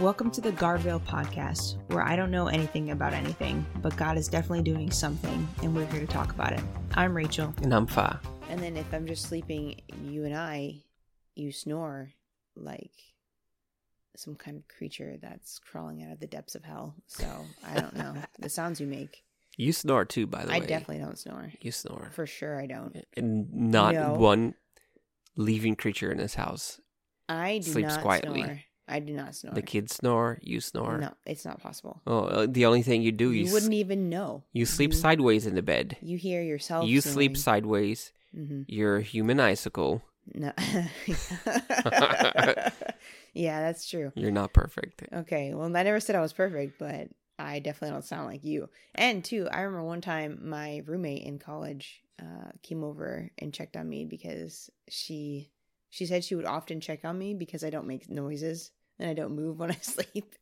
Welcome to the Guardrail Podcast, where I don't know anything about anything, but God is definitely doing something, and we're here to talk about it. I'm Rachel. And I'm Fa. And then if I'm just sleeping, you and I, you snore like some kind of creature that's crawling out of the depths of hell. So I don't know the sounds you make. You snore too, by the I way. I definitely don't snore. You snore. For sure, I don't. And not No. one living creature in this house. I do Sleeps not quietly. snore. I do not snore. The kids snore. You snore. No, it's not possible. Oh, uh, the only thing you do, you, You wouldn't even know. you sleep you, sideways in the bed. You hear yourself. You sleep sideways. hmm You're a human icicle. No. yeah, that's true. You're not perfect. Okay, well, I never said I was perfect, but I definitely don't sound like you. And two, I remember one time my roommate in college uh, came over and checked on me because she she said she would often check on me because I don't make noises and I don't move when I sleep.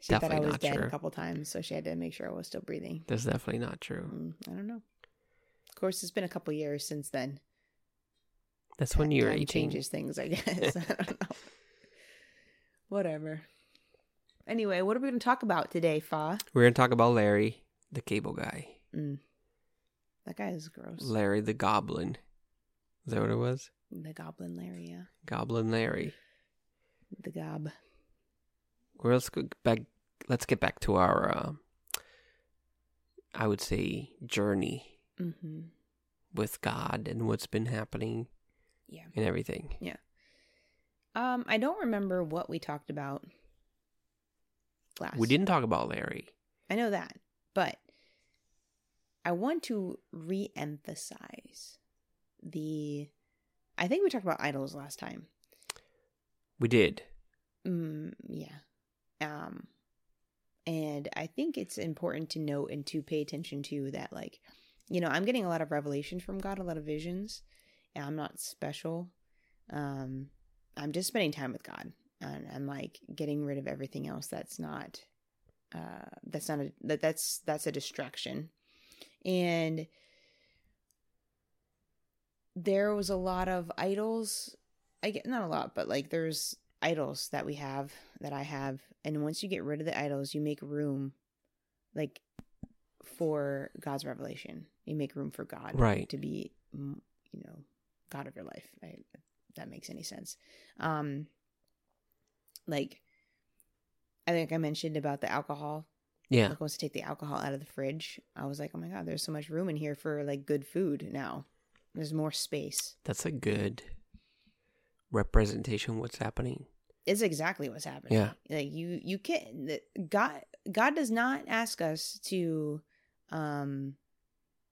She thought I was dead true. a couple times, so she had to make sure I was still breathing. That's definitely not true. Mm, I don't know. Of course, it's been a couple years since then. That's when you're 18. changes things, I guess. I don't know. Whatever. Anyway, what are we going to talk about today, Fa? We're going to talk about Larry, the cable guy. Mm. That guy is gross. Larry the Goblin. Is that what it was? the Goblin Larry, yeah. Goblin Larry. The Gob. Well, let's go back. Let's get back to our, uh, I would say, journey Mm-hmm. with God and what's been happening Yeah. and everything. Yeah. Um, I don't remember what we talked about last. We didn't talk about Larry. I know that, but I want to re-emphasize the. I think we talked about idols last time. We did. Mm, yeah. Um and I think it's important to note and to pay attention to that like you know, I'm getting a lot of revelation from God, a lot of visions, I'm not special. Um I'm just spending time with God and I'm like getting rid of everything else that's not uh that's not a that that's that's a distraction. And there was a lot of idols I get not a lot, but like there's idols that we have that I have, and once you get rid of the idols, you make room, like, for God's revelation. You make room for God, Right. to be, you know, God of your life. I, that makes any sense. Um, like, I think I mentioned about the alcohol. Yeah. Like, once to take the alcohol out of the fridge, I was like, oh my god, there's so much room in here for like good food now. There's more space. That's a good representation of what's happening. It's exactly what's happening. Yeah. Like you you can the- God God does not ask us to um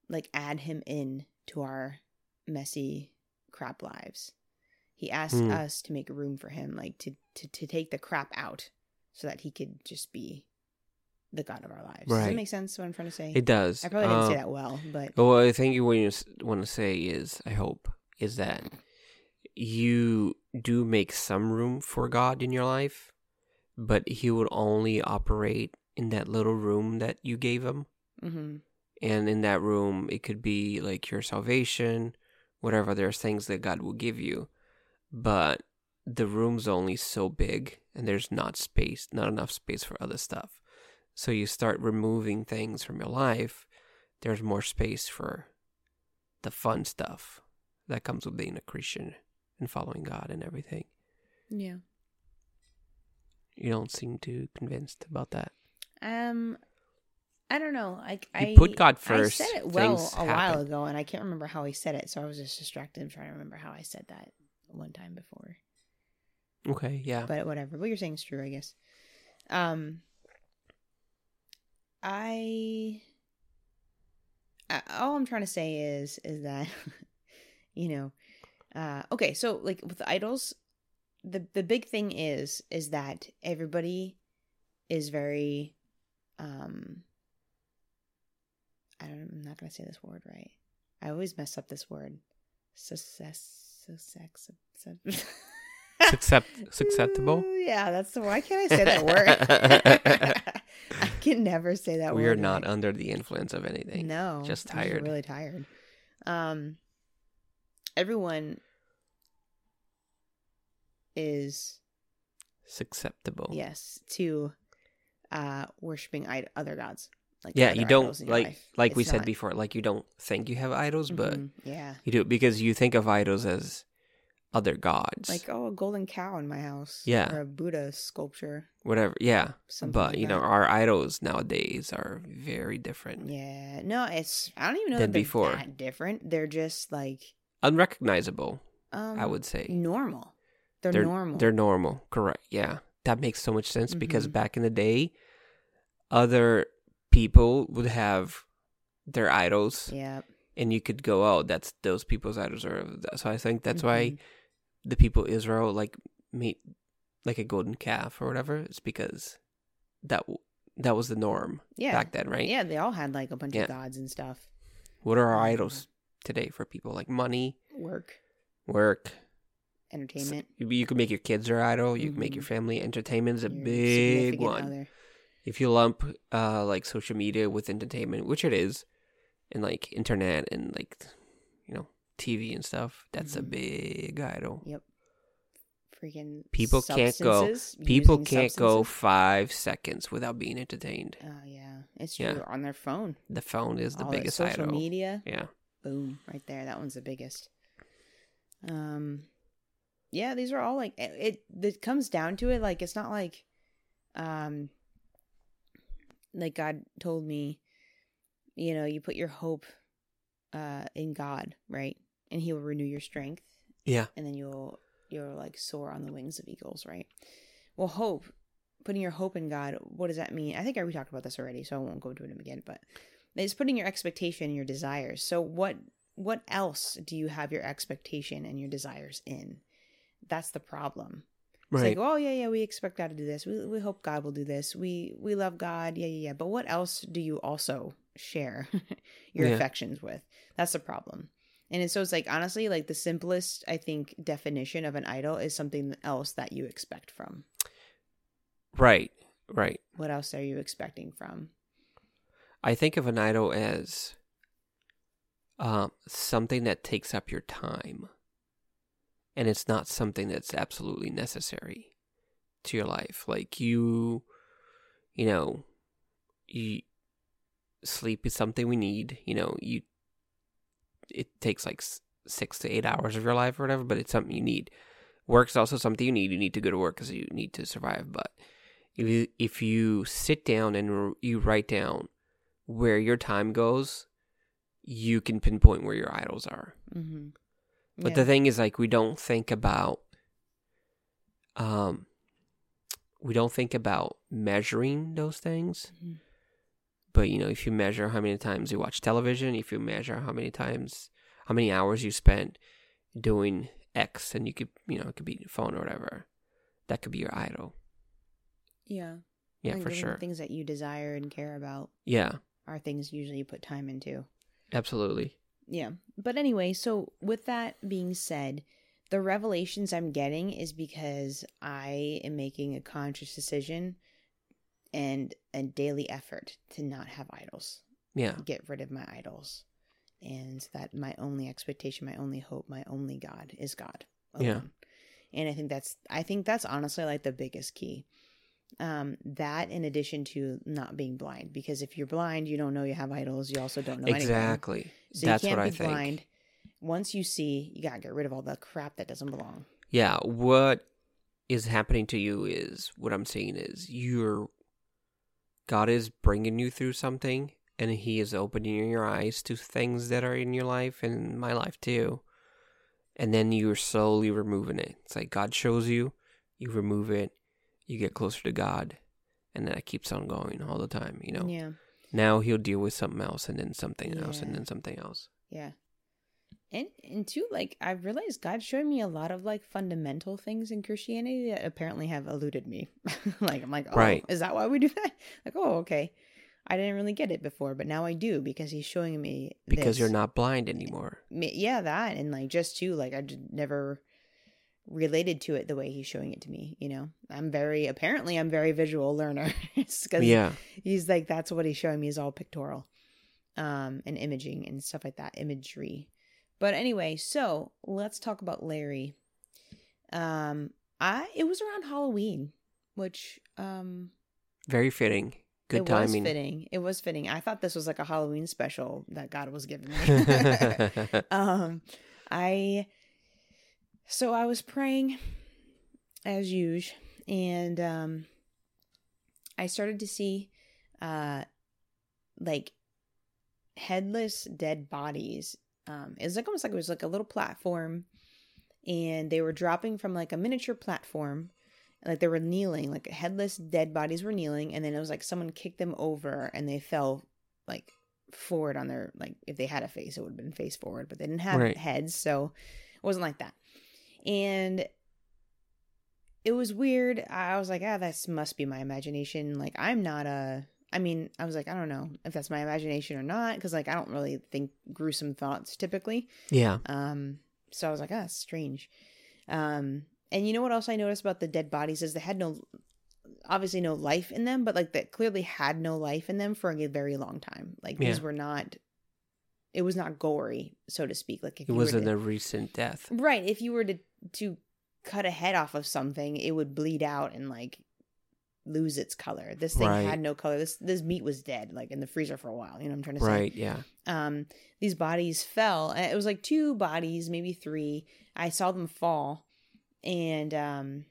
like add him in to our messy crap lives. He asks Hmm. us to make room for him, like to, to to take the crap out so that he could just be the God of our lives. Does Right. that make sense what I'm trying to say? It does. I probably didn't say Uh, that well, but Well, I think what you want to say is, I hope, is that you do make some room for God in your life, but He would only operate in that little room that you gave Him. hmm And in that room, it could be like your salvation, whatever. There's things that God will give you, but the room's only so big, and there's not space, not enough space for other stuff. So you start removing things from your life. There's more space for the fun stuff that comes with being a Christian and following God and everything. yeah. You don't seem too convinced about that. Um, I don't know. Like I put God first, I said it well things a while happen. ago, and I can't remember how I said it, so I was just distracted trying to remember how I said that one time before. Okay, yeah. But whatever. What you're saying is true, I guess. Um, I, I all I'm trying to say is is that, you know, uh, okay. So like with idols, the the big thing is is that everybody is very, um. I don't. I'm not gonna say this word right. I always mess up this word. Success. Success. Accept, acceptable. Yeah, that's the why can't I say that word? I can never say that we word. We are not right. under the influence of anything. No, just tired. really tired. Um, everyone is It's acceptable. yes to uh worshiping I- other gods like Yeah, you don't idols in your like life. like we said not- before. Like you don't think you have idols, but Mhm, yeah you do because you think of idols as other gods, like oh a golden cow in my house Yeah. or a buddha sculpture whatever. Yeah, something but like you know our idols nowadays are very different, yeah no it's i don't even know Than that they're before. that different they're just like unrecognizable. um I would say normal they're, they're normal They're normal, correct? Yeah, that makes so much sense because Mhm. back in the day, other people would have their idols, yeah and you could go, "Oh, that's those people's idols." Or so I think that's why Mhm. the people of Israel like made like a golden calf or whatever. It's because that w- that was the norm yeah back then, right? yeah they all had like a bunch Yeah. of gods and stuff What are our Mhm. idols today for people? Like money, work work. entertainment You, you can make your kids your idol. You can make your Mhm. family. Entertainment's a your big one. other. if you lump uh like social media with entertainment, which it is, and like internet and like you know TV and stuff, that's a Mhm. big idol. Yep. Freaking People can't go- People can't go five seconds without being entertained. Oh yeah, it's Yeah. true. On their phone, The phone is the All that biggest social idol. media. Yeah, Boom, right there. That one's the biggest. Um, yeah, these are all like it. It, it comes down to it. Like it's not like, um, like God told me, you know, you put your hope, uh, in God, right, and He will renew your strength. yeah, and then you'll you'll like soar on the wings of eagles, right? Well, hope, putting your hope in God, what does that mean? I think I we talked about this already, so I won't go into it again. But it's putting your expectation and your desires. So what what else do you have your expectation and your desires in? That's the problem. It's right. like, oh yeah, yeah, we expect God to do this. We we hope God will do this. We we love God. Yeah, yeah, yeah. But what else do you also share your Yeah. affections with? That's the problem. And it's, so it's like honestly, like the simplest I think definition of an idol is something else that you expect from. right, right. What else are you expecting from? I think of an idol as um, something that takes up your time, and it's not something that's absolutely necessary to your life. Like you, you know, you sleep is something we need. You know, you it takes like six to eight hours of your life or whatever, but it's something you need. Work's also something you need. You need to go to work because you need to survive. But if you if you sit down and you write down where your time goes, you can pinpoint where your idols are. Mm-hmm. But the thing is, like, we don't think about, um, we don't think about measuring those things. Mhm. But you know, if you measure how many times you watch television, if you measure how many times, how many hours you spent doing X, and you could, you know, it could be your phone or whatever, that could be your idol. yeah, Yeah, And for sure. Things that you desire and care about Yeah, are things usually you put time into. absolutely. Yeah. But anyway, so with that being said, the revelations I'm getting is because I am making a conscious decision and a daily effort to not have idols, Yeah, get rid of my idols. And that my only expectation, my only hope, my only God is God. Yeah. And I think that's I think that's honestly like the biggest key. Um, that in addition to not being blind, because if you're blind, you don't know you have idols. You also don't know anything. exactly. So That's you can't what I be think. blind. Once you see, you gotta get rid of all the crap that doesn't belong. Yeah, what is happening to you is what I'm saying is you're God is bringing you through something and he is opening your eyes to things that are in your life and my life too. And then you're slowly removing it. It's like God shows you, you remove it, you get closer to God, and then it keeps on going all the time, you know. Yeah, Now he'll deal with something else and then something else and then something else. yeah. And and two, like I've realized God's showing me a lot of like fundamental things in Christianity that apparently have eluded me. like I'm like, oh, Right. is that why we do that? Like, oh, okay. I didn't really get it before, but now I do because He's showing me Because this. you're not blind anymore. Yeah that and like just too like i just never related to it the way he's showing it to me you know i'm very apparently i'm very visual learner because Yeah. he's like that's what he's showing me is all pictorial um and imaging and stuff like that imagery but anyway so let's talk about larry um I it was around Halloween, which um Very fitting. Good it timing. was fitting. It was fitting. I thought this was like a Halloween special that God was giving me. um I so I was praying as usual and um I started to see uh like headless dead bodies. Um it was like almost like it was like a little platform and they were dropping from like a miniature platform like they were kneeling like headless dead bodies were kneeling and then it was like someone kicked them over and they fell like forward on their like if they had a face it would have been face forward but they didn't have Right. heads so it wasn't like that and it was weird i was like ah this must be my imagination like i'm not a i mean i was like i don't know if that's my imagination or not because like i don't really think gruesome thoughts typically yeah. um, so I was like, ah, strange. Um, and you know what else I noticed about the dead bodies is they had no, obviously no life in them, but like that clearly had no life in them for a very long time. Like these were not, it was not gory, so to speak. Like if It wasn't to, a recent death. right, if you were to to cut a head off of something, it would bleed out and like lose its color. This thing Right. had no color. This this meat was dead, like in the freezer for a while. You know what I'm trying to say? Right, yeah. um these bodies fell it was like two bodies maybe three i saw them fall and um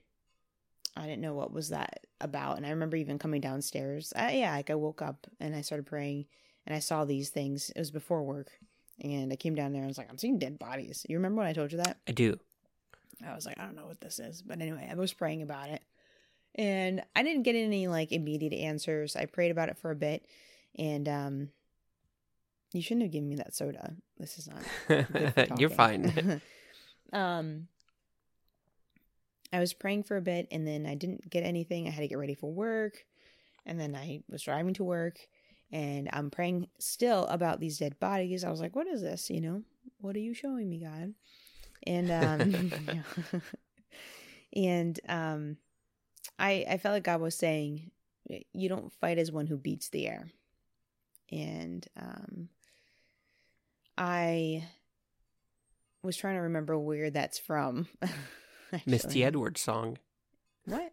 i didn't know what was that about and i remember even coming downstairs uh, yeah like i woke up and i started praying and i saw these things it was before work and i came down there and i was like i'm seeing dead bodies you remember when i told you that I do. I was like, I don't know what this is. But anyway, I was praying about it. And I didn't get any like immediate answers. I prayed about it for a bit. And um you shouldn't have given me that soda. This is not You're fine. um I was praying for a bit and then I didn't get anything. I had to get ready for work. And then I was driving to work and I'm praying still about these dead bodies. I was like, what is this? You know, what are you showing me, God? And um and um I I felt like God was saying, you don't fight as one who beats the air. And um I was trying to remember where that's from. Misty. Edwards song. What?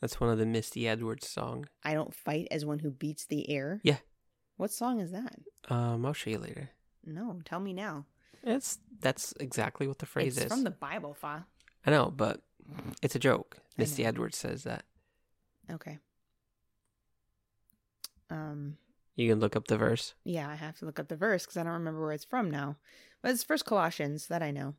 That's one of the Misty Edwards song. I don't fight as one who beats the air. Yeah. What song is that? Um, I'll show you later. No, tell me now. It's that's exactly what the phrase it's is. from the Bible, fa. I know, but it's a joke. I Misty. Edwards says that. Okay. Um. You can look up the verse. Yeah, I have to look up the verse because I don't remember where it's from now. But it's First Colossians that I know.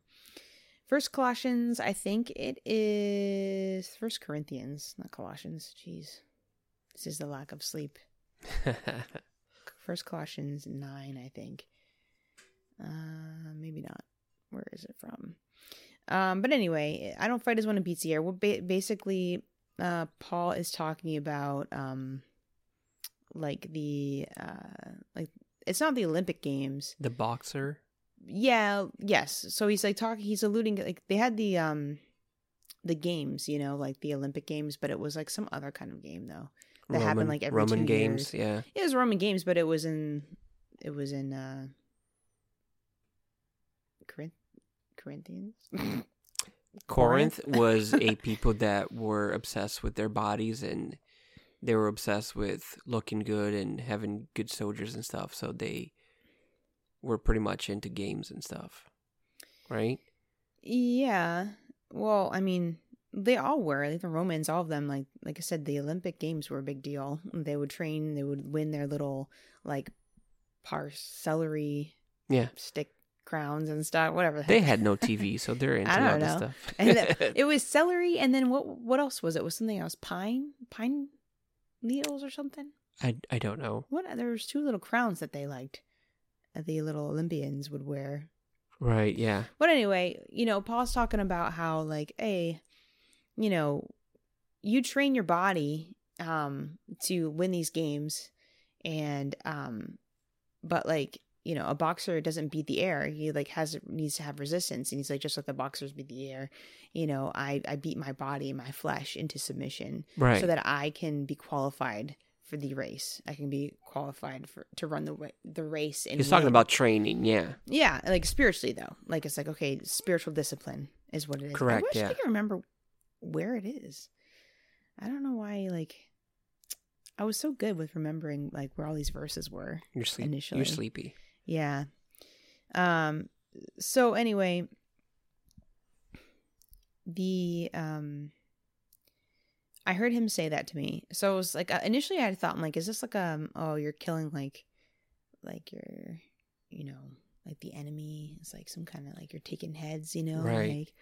First Colossians, I think it is First Corinthians, not Colossians. Jeez, this is the lack of sleep. First Colossians nine, I think. Uh, maybe not. Where is it from? Um, but anyway, I don't fight as one who beats the air. Well, ba- basically, uh, Paul is talking about um, like the uh, like it's not the Olympic Games. the boxer. Yeah, yes. So he's like talking. He's alluding like they had the um the games, you know, like the Olympic Games, but it was like some other kind of game though. That Roman, happened, like, every Roman two games. years. Yeah. It was Roman Games, but it was in it was in uh Corinth Corinthians. Corinth was a people that were obsessed with their bodies and they were obsessed with looking good and having good soldiers and stuff. So they were pretty much into games and stuff. Right? yeah. Well, I mean, they all were. The Romans, all of them. Like like I said, the Olympic Games were a big deal. They would train. They would win their little like parcellery Yeah. stick crowns and stuff. Whatever. the They had no TV, so they're into I all this stuff. And the- it was celery, and then what? What else was it? Was something else? Pine, pine needles or something? I, I don't know. What? There was two little crowns that they liked, that the little Olympians would wear. Right, yeah. But anyway, you know, Paul's talking about how like, hey, you know, you train your body um to win these games and um but like, you know, a boxer doesn't beat the air. He like has needs to have resistance and he's like just like the boxers beat the air, you know, I I beat my body, my flesh into submission Right. so that I can be qualified for the race. I can be qualified for to run the the race and He's talking about training, yeah. Yeah, like spiritually though. Like it's like okay, spiritual discipline is what it is. Correct, I wish yeah. I can remember where it is. I don't know why. Like, I was so good with remembering like where all these verses were. You're sleep. Initially. You're sleepy. Yeah. Um. So anyway, the um. I heard him say that to me. So it was like uh, initially I thought I'm like, is this like um oh you're killing like, like you're, you know, like the enemy. It's like some kind of like you're taking heads, you know, Right. like.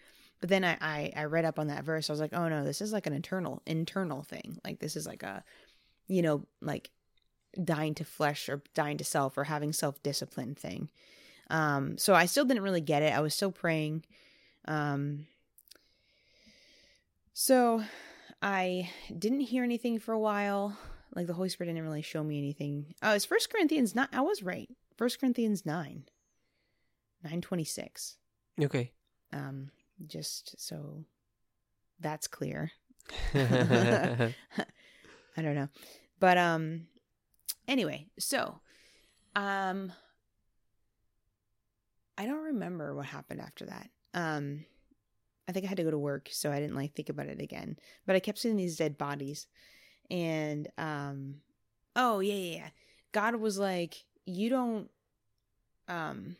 But then I, I I read up on that verse. I was like, oh no, this is like an internal internal thing. Like this is like a, you know, like dying to flesh or dying to self or having self discipline thing. Um, so I still didn't really get it. I was still praying. Um, so I didn't hear anything for a while. Like the Holy Spirit didn't really show me anything. Oh, it's First Corinthians nine. I was right. First Corinthians nine. Nine twenty six. Okay. Um, just so that's clear. I don't know. But um anyway, so um I don't remember what happened after that. Um I think I had to go to work, so I didn't like think about it again. But I kept seeing these dead bodies. And um oh yeah, yeah, yeah. God was like, you don't um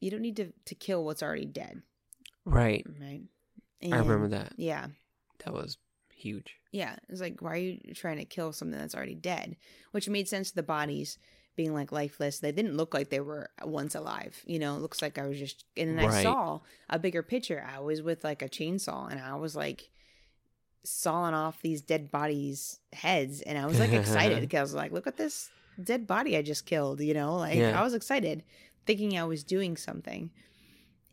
you don't need to to kill what's already dead, right? Right. I remember that. Yeah. That was huge. Yeah, it's like why are you trying to kill something that's already dead? Which made sense to the bodies being like lifeless. They didn't look like they were once alive. You know, it looks like I was just and then I saw a bigger picture. I was with like a chainsaw and I was like sawing off these dead bodies' heads and I was like excited because I was like, look at this dead body I just killed, you know? Like Yeah. I was excited thinking I was doing something.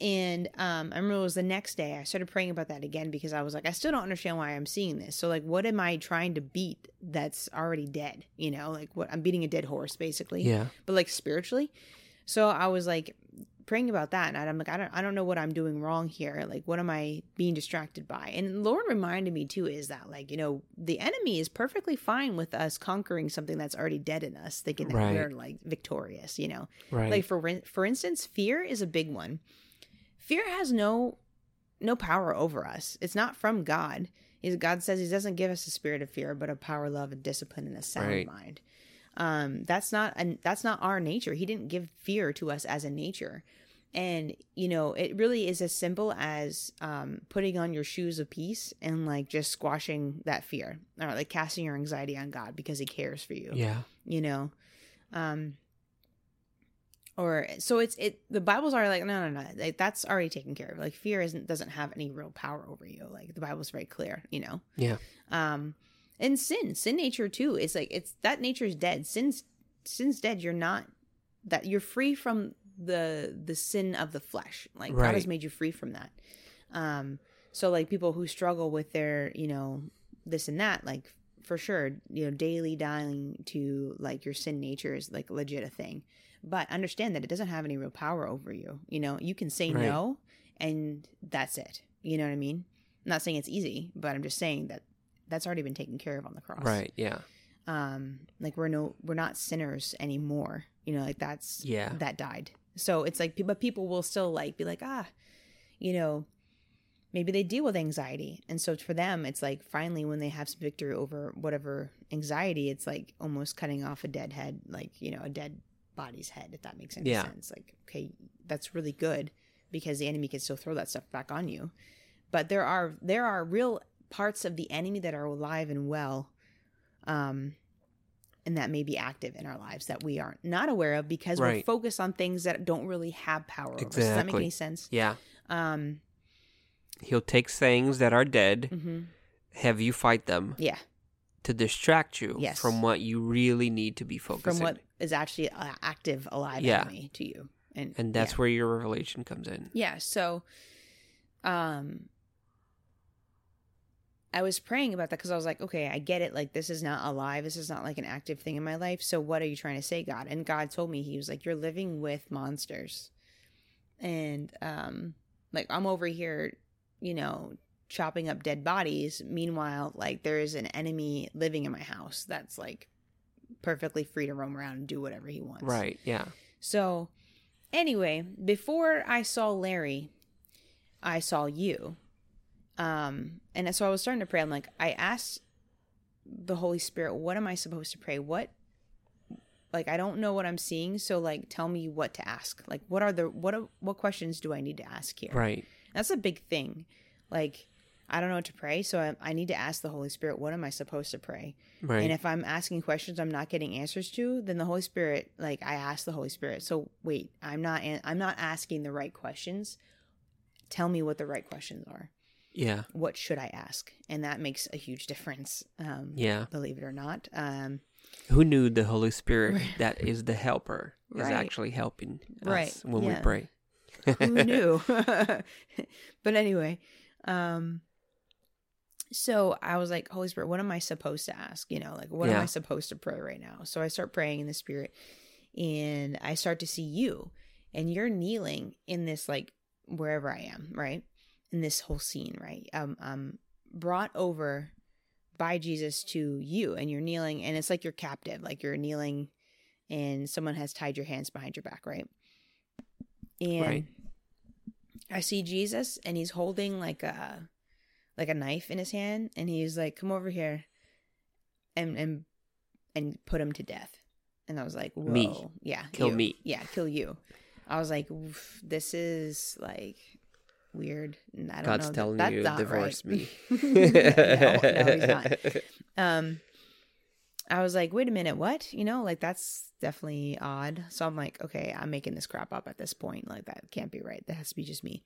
And um, I remember it was the next day I started praying about that again because I was like, I still don't understand why I'm seeing this. So like, what am I trying to beat that's already dead? You know, like what I'm beating a dead horse basically, Yeah. but like spiritually. So I was like praying about that, and I'm like, I don't, I don't know what I'm doing wrong here. Like, what am I being distracted by? And Lord reminded me too is that like you know the enemy is perfectly fine with us conquering something that's already dead in us, thinking that Right. we're like victorious. You know, Right. like for for instance, fear is a big one. Fear has no no power over us. It's not from God. He's, God says He doesn't give us a spirit of fear, but a power, love, and discipline, and a sound Right. mind. Um, that's not an, that's not our nature. He didn't give fear to us as a nature, and you know it really is as simple as um, putting on your shoes of peace and like just squashing that fear, or like casting your anxiety on God because He cares for you yeah. you know um or so it's it the bible's already like no no no like, that's already taken care of. Like fear isn't doesn't have any real power over you. Like the bible's very clear you know? Yeah. um and sin sin nature too it's like it's that nature is dead. Sin's sin's dead. You're not that you're free from the the sin of the flesh. Like god has made you free from that. Um so like people who struggle with their you know this and that like for sure you know daily dying to like your sin nature is like legit a thing but understand that it doesn't have any real power over you you know you can say Right. no and that's it you know what i mean i'm not saying it's easy but i'm just saying that that's already been taken care of on the cross Right. Yeah. um like we're no we're not sinners anymore you know like that's Yeah. that died so it's like but people will still like be like ah you know maybe they deal with anxiety and so for them it's like finally when they have some victory over whatever anxiety it's like almost cutting off a dead head like you know a dead body's head if that makes any Yeah. sense like okay that's really good because the enemy can still throw that stuff back on you but there are there are real parts of the enemy that are alive and well um and that may be active in our lives that we are not aware of because we're focused on things that don't really have power over us. Does that make any sense? Yeah. Um He'll take things that are dead, mhm. have you fight them yeah, to distract you Yes. from what you really need to be focusing. from what is actually uh, active alive Yeah. enemy to you. And and that's yeah. where your revelation comes in. Yeah, so um I was praying about that because I was like, okay, I get it. Like, this is not alive. This is not like an active thing in my life. So, what are you trying to say, God? And God told me, He was like, you're living with monsters. And, um, like, I'm over here, you know, chopping up dead bodies. Meanwhile, like, there is an enemy living in my house that's like perfectly free to roam around and do whatever he wants. Right. Yeah. So, anyway, before I saw Larry, I saw you. um, and so I was starting to pray. I'm like, I asked the Holy Spirit, what am I supposed to pray? What, like, I don't know what I'm seeing. So, like, tell me what to ask. Like, what are the, what, are, what questions do I need to ask here? Right. That's a big thing. Like, I don't know what to pray. So I, I need to ask the Holy Spirit, what am I supposed to pray? Right. And if I'm asking questions I'm not getting answers to, then the Holy Spirit, like I ask the Holy Spirit, so wait, I'm not I'm not asking the right questions. Tell me what the right questions are. yeah. What should I ask? And that makes a huge difference. Um, Yeah. believe it or not. Um, Who knew the Holy Spirit that is the helper is Right. actually helping us Right, when we pray. who knew? but anyway, um, so I was like, Holy Spirit, what am I supposed to ask? You know, like what am I supposed to pray right now? So I start praying in the Spirit, and I start to see you, and you're kneeling in this like wherever I am, right? In this whole scene, right? Um, um, brought over by Jesus to you, and you're kneeling, and it's like you're captive, like you're kneeling, and someone has tied your hands behind your back, right? And Right. I see Jesus, and he's holding like a like a knife in his hand, and he's like, "Come over here," and and and put him to death. And I was like, "Whoa, Me. yeah, Kill you. me. yeah, kill you." I was like, "This is like weird." And I don't God's know. telling that's you, divorce right. me. no, no, he's not. Um, I was like, "Wait a minute, what?" You know, like that's definitely odd. So I'm like, "Okay, I'm making this crap up at this point. Like that can't be right. That has to be just me."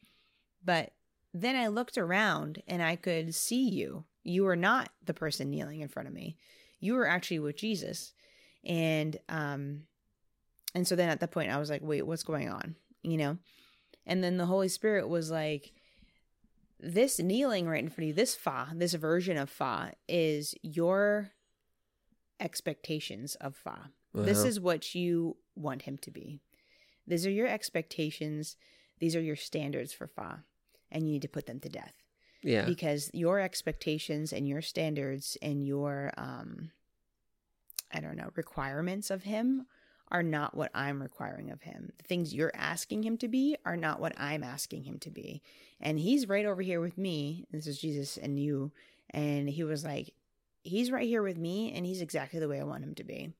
But then I looked around and I could see you. You were not the person kneeling in front of me. You were actually with Jesus. And um and so then at that point I was like, "Wait, what's going on?" You know? And then the Holy Spirit was like this kneeling right in front of you, this fa, this version of fa is your expectations of fa. This Uh-huh. is what you want him to be. These are your expectations. These are your standards for fa. And you need to put them to death. Yeah. because your expectations and your standards and your um i don't know requirements of him are not what i'm requiring of him. The things you're asking him to be are not what i'm asking him to be. And he's right over here with me. This is jesus and you. And he was like he's right here with me and he's exactly the way i want him to be.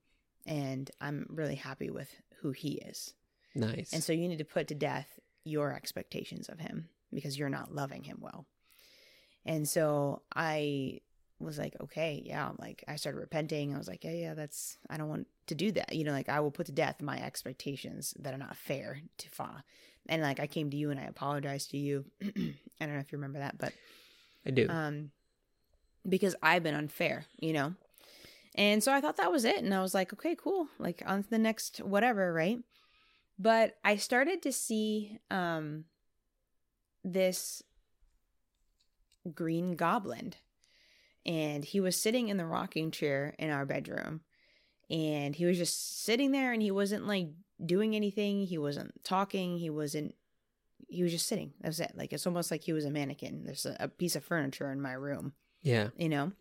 And i'm really happy with who he is. Nice. and so you need to put to death your expectations of him because you're not loving him well. And so I was like, okay, yeah, like I started repenting. I was like, yeah, yeah, that's I don't want to do that. You know, like I will put to death my expectations that are not fair to Fa. And like I came to you and I apologized to you. I don't know if you remember that, but I do. um because I've been unfair, you know. And so I thought that was it and I was like, okay, cool. Like on to the next whatever, right? But I started to see um this green goblin. And he was sitting in the rocking chair in our bedroom. And he was just sitting there and he wasn't like doing anything. He wasn't talking. He wasn't he was just sitting. That was it. Like it's almost like he was a mannequin. There's a, a piece of furniture in my room. Yeah. you know?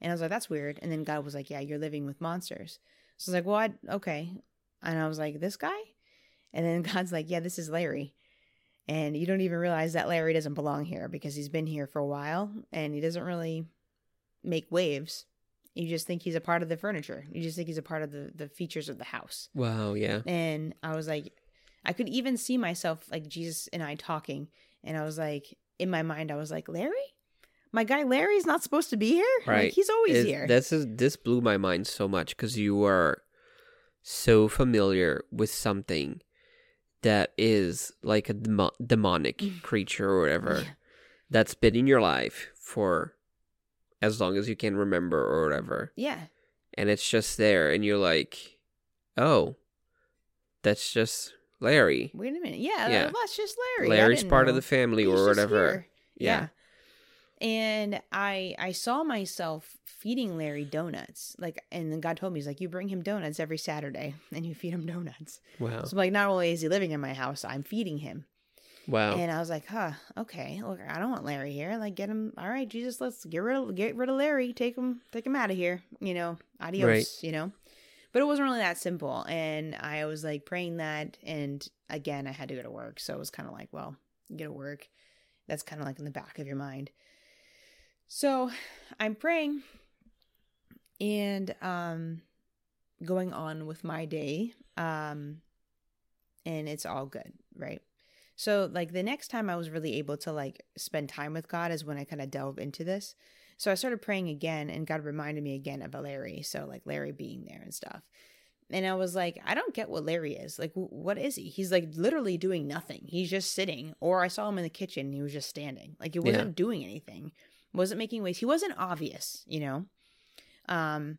And i was like that's weird. And then god was like yeah you're living with monsters. So i was like well I, okay. And i was like this guy? And then god's like yeah this is larry and you don't even realize that larry doesn't belong here because he's been here for a while and he doesn't really make waves you just think he's a part of the furniture you just think he's a part of the the features of the house Wow. Yeah. and I was like, I could even see myself like Jesus and I talking, and I was like, in my mind, I was like, Larry, my guy Larry's not supposed to be here. Right. Like, he's always It- here. This is this blew my mind so much because you are so familiar with something that is like a demo- demonic creature or whatever Mm. Yeah. that's been in your life for as long as you can remember or whatever, Yeah. and it's just there, and you're like, oh, that's just Larry. Wait a minute. Yeah. Yeah. That's just Larry. Larry's part of the family He's or whatever. Yeah. Yeah. And I I saw myself feeding Larry donuts. Like and then God told me he's like, You bring him donuts every Saturday and you feed him donuts. Wow. So I'm like not only is he living in my house, I'm feeding him. Wow. And I was like, huh, okay. Look, I don't want Larry here. Like, get him. All right, Jesus, let's get rid of get rid of Larry. Take him, take him out of here. You know, adios. Right. You know. But it wasn't really that simple. And I was like praying that, and again, I had to go to work, so it was kind of like, well, you go to work. That's kind of like in the back of your mind. So I'm praying and um going on with my day. Um and it's all good, right? So like the next time I was really able to like spend time with God is when I kind of delve into this. So I started praying again and God reminded me again of Larry. So like Larry being there and stuff. And I was like, I don't get what Larry is. Like, what is he? He's like literally doing nothing. He's just sitting. Or I saw him in the kitchen and he was just standing. Like, he wasn't Yeah. doing anything, wasn't making waves. He wasn't obvious, you know? Um,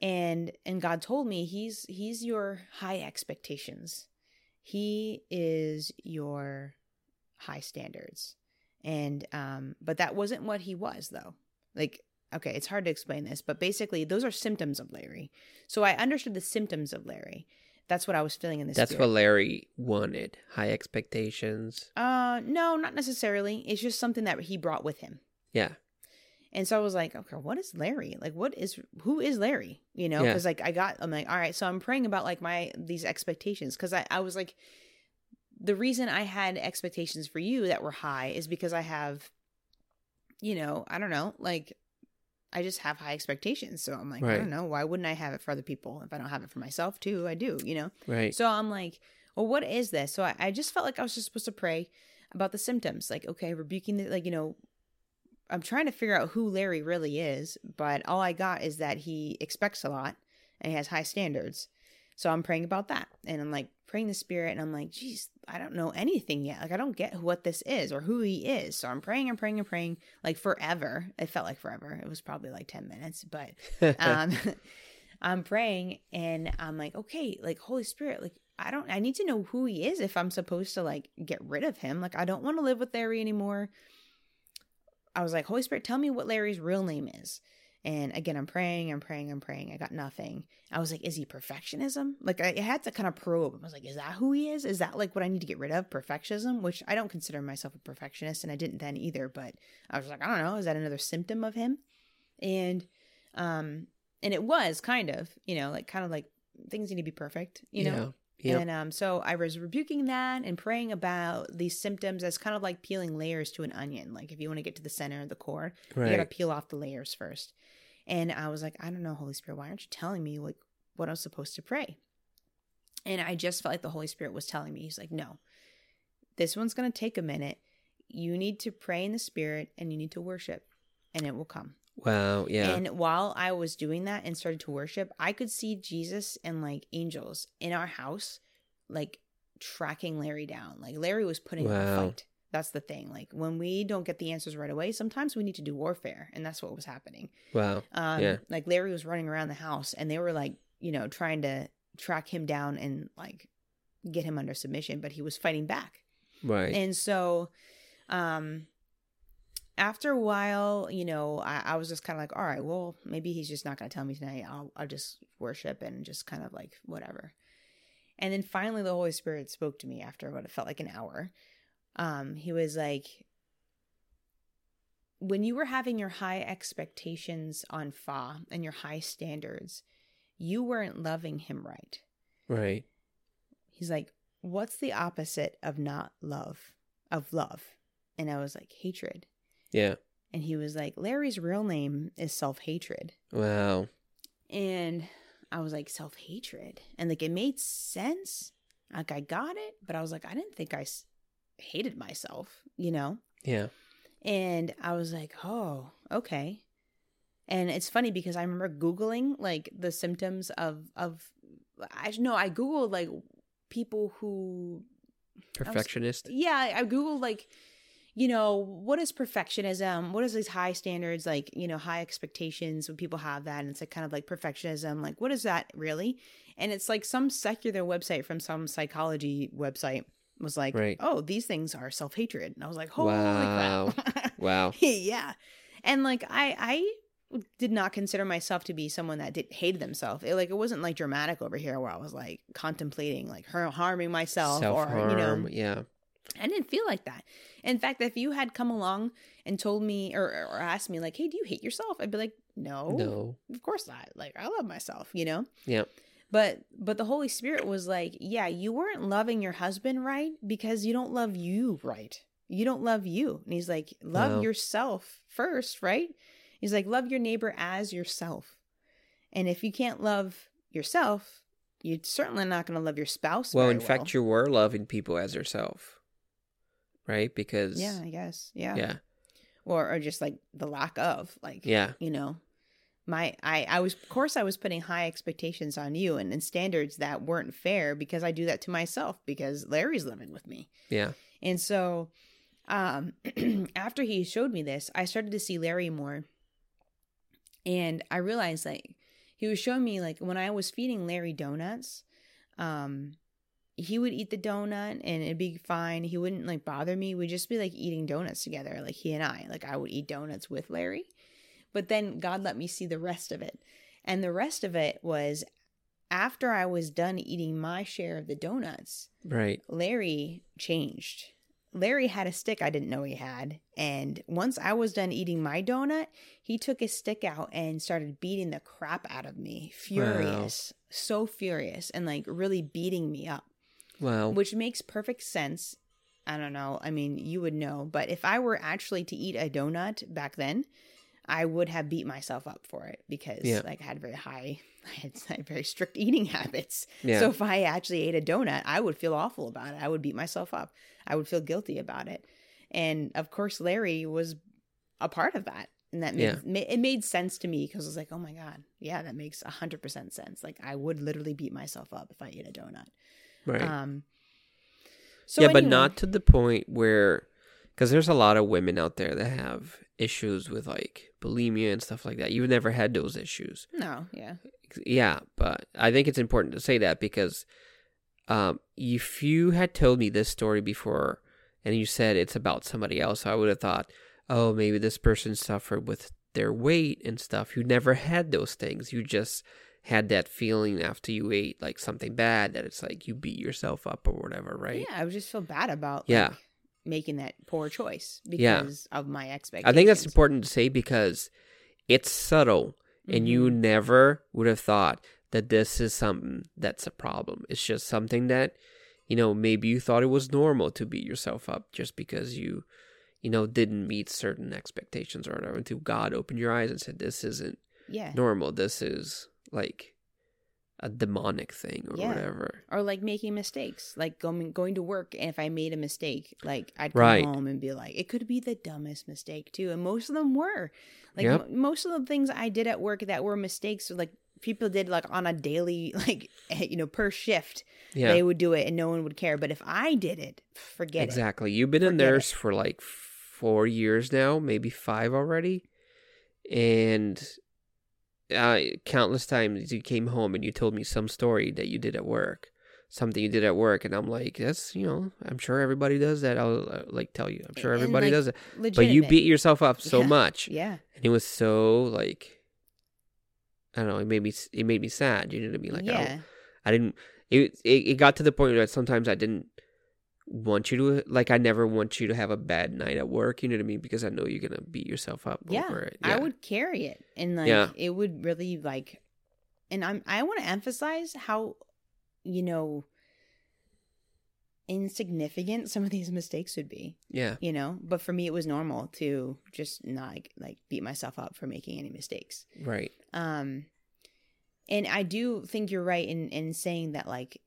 and and God told me he's he's your high expectations. He is your high standards. And um, but that wasn't what he was though. Like, okay, it's hard to explain this, but basically those are symptoms of Larry. So I understood the symptoms of Larry. That's what I was feeling in this. That's what Larry wanted. High expectations. Uh, no, not necessarily. It's just something that he brought with him. Yeah. And so I was like, okay, what is Larry? Like, what is who is Larry? You know, Yeah. because like I got, I'm like, all right. So I'm praying about like my these expectations because I I was like, the reason I had expectations for you that were high is because I have, you know, I don't know, like. I just have high expectations. So I'm like, I don't know. Why wouldn't I have it for other people? If I don't have it for myself too, I do, you know? Right. So I'm like, well, what is this? So I, I just felt like I was just supposed to pray about the symptoms. Like, okay, rebuking the, like, you know, I'm trying to figure out who Larry really is, but all I got is that he expects a lot and he has high standards. So I'm praying about that. And I'm like praying the spirit and I'm like, geez, I don't know anything yet. Like, I don't get what this is or who he is. So I'm praying and praying and praying like forever. It felt like forever. It was probably like 10 minutes, but um i'm praying and i'm like okay like holy spirit like i don't i need to know who he is if i'm supposed to like get rid of him like i don't want to live with larry anymore i was like holy spirit tell me what larry's real name is. And again i'm praying i'm praying i'm praying. I got nothing. I was like is he perfectionism? Like i had to kind of probe. I was like is that who he is? Is that like what i need to get rid of? Perfectionism? Which i don't consider myself a perfectionist and i didn't then either but i was like i don't know. Is that another symptom of him? And um and it was kind of you know like kind of like things need to be perfect you know Yeah. and um so i was rebuking that and praying about these symptoms as kind of like peeling layers to an onion. Like if you want to get to the center of the core you gotta peel off the layers first. And i was like i don't know holy spirit why aren't you telling me like what i'm supposed to pray? And i just felt like the holy spirit was telling me he's like no. This one's gonna take a minute. You need to pray in the spirit and you need to worship and it will come Wow. Yeah. and while I was doing that and started to worship, I could see Jesus and like angels in our house, like tracking Larry down. Like Larry was putting up a fight. That's the thing. Like when we don't get the answers right away, sometimes we need to do warfare, and that's what was happening. wow. Um, Yeah. Like Larry was running around the house, and they were like, you know, trying to track him down and like get him under submission, but he was fighting back. Right. And so, um, after a while, you know, I, I was just kind of like, all right, well, maybe he's just not going to tell me tonight. I'll, I'll just worship and just kind of like whatever. And then finally, the Holy Spirit spoke to me after what it felt like an hour. Um, he was like, when you were having your high expectations on Fa and your high standards, you weren't loving him right. right. He's like, what's the opposite of not love, of love? And I was like, hatred. Yeah. And he was like, Larry's real name is self hatred. Wow. And I was like, self hatred. And like, it made sense. Like, I got it. But I was like, I didn't think I s- hated myself, you know? Yeah. And I was like, oh, okay. And it's funny because I remember Googling like the symptoms of, of, I know I Googled like people who Perfectionist. yeah i googled like you know what is perfectionism what is these high standards like you know high expectations when people have that and it's like kind of like perfectionism like what is that really and it's like some secular website from some psychology website was like Right. oh these things are self-hatred and i was like holy Wow. crap Wow. yeah and like i i did not consider myself to be someone that did hated themselves it like it wasn't like dramatic over here where i was like contemplating like har- harming myself Self or you know. Yeah. I didn't feel like that. In fact, if you had come along and told me or, or asked me, like, hey, do you hate yourself? I'd be like, no, No. of course not. Like, I love myself, you know? Yep. But but the Holy Spirit was like, yeah, you weren't loving your husband right because you don't love you right. You don't love you. And he's like, love Wow. yourself first, right? He's like, love your neighbor as yourself. And if you can't love yourself, you're certainly not going to love your spouse. well, in fact, you were loving people as yourself, right? Because yeah, I guess, yeah, yeah, or or just like the lack of, like, yeah, you know, my I I was of course I was putting high expectations on you and, and standards that weren't fair because I do that to myself because Larry's living with me. yeah, And so um after he showed me this, I started to see Larry more. And I realized like he was showing me like when I was feeding Larry donuts, um he would eat the donut and it'd be fine. He wouldn't like bother me. We'd just be like eating donuts together, like he and I. Like I would eat donuts with Larry. But then God let me see the rest of it. And the rest of it was after I was done eating my share of the donuts, right. Larry changed. Larry had a stick I didn't know he had. And once I was done eating my donut, he took his stick out and started beating the crap out of me. Furious. So furious and like really beating me up, Wow. which makes perfect sense. I don't know. I mean, you would know. But if I were actually to eat a donut back then, I would have beat myself up for it because Yeah. like I had very high, I had, I had very strict eating habits. yeah. So if I actually ate a donut, I would feel awful about it. I would beat myself up. I would feel guilty about it. And of course, Larry was a part of that. And that made, Yeah. it made sense to me because I was like, oh my God, yeah, that makes 100% sense. Like I would literally beat myself up if I ate a donut. Right. Um, so yeah, but not to the point where, because there's a lot of women out there that have issues with like bulimia and stuff like that. You've never had those issues. No, yeah. Yeah, but I think it's important to say that because um, if you had told me this story before and you said it's about somebody else, I would have thought, oh, maybe this person suffered with their weight and stuff. You never had those things. You just had that feeling after you ate like something bad that it's like you beat yourself up or whatever, right? Yeah, I would just feel bad about Yeah. like, making that poor choice Yeah. because of my expectations. I think that's important to say because it's subtle and you Mhm. never would have thought that this is something that's a problem. It's just something that, you know, maybe you thought it was normal to beat yourself up just because you, you know, didn't meet certain expectations or whatever. Until God opened your eyes and said, this isn't yeah. normal. This is like a demonic thing or Yeah. whatever. or like making mistakes like going going to work and if i made a mistake like i'd come Right. home and be like it could be the dumbest mistake too and most of them were like Yep. m- most of the things i did at work that were mistakes like people did like on a daily like eh, you know per shift Yeah. they would do it and no one would care but if i did it forget it. exactly. You've been a Forget it. nurse for like four years now, maybe five already, and uh, countless times you came home and you told me some story that you did at work, something you did at work, and I'm like, that's you know, I'm sure everybody does that. I'll uh, like tell you, I'm sure And, everybody like, does it, but you beat yourself up so Yeah. much, yeah and it was so like, I don't know, it made me it made me sad. You know what I mean? Like, I yeah I didn't. It, it it got to the point that sometimes I didn't want you to like. I never want you to have a bad night at work. You know what I mean? Because I know you're gonna beat yourself up yeah, over it. I would carry it, and like Yeah. it would really like, and I'm I want to emphasize how, you know, insignificant some of these mistakes would be, Yeah. you know. But for me, it was normal to just not like, like beat myself up for making any mistakes. Right. Um, and I do think you're right in in saying that like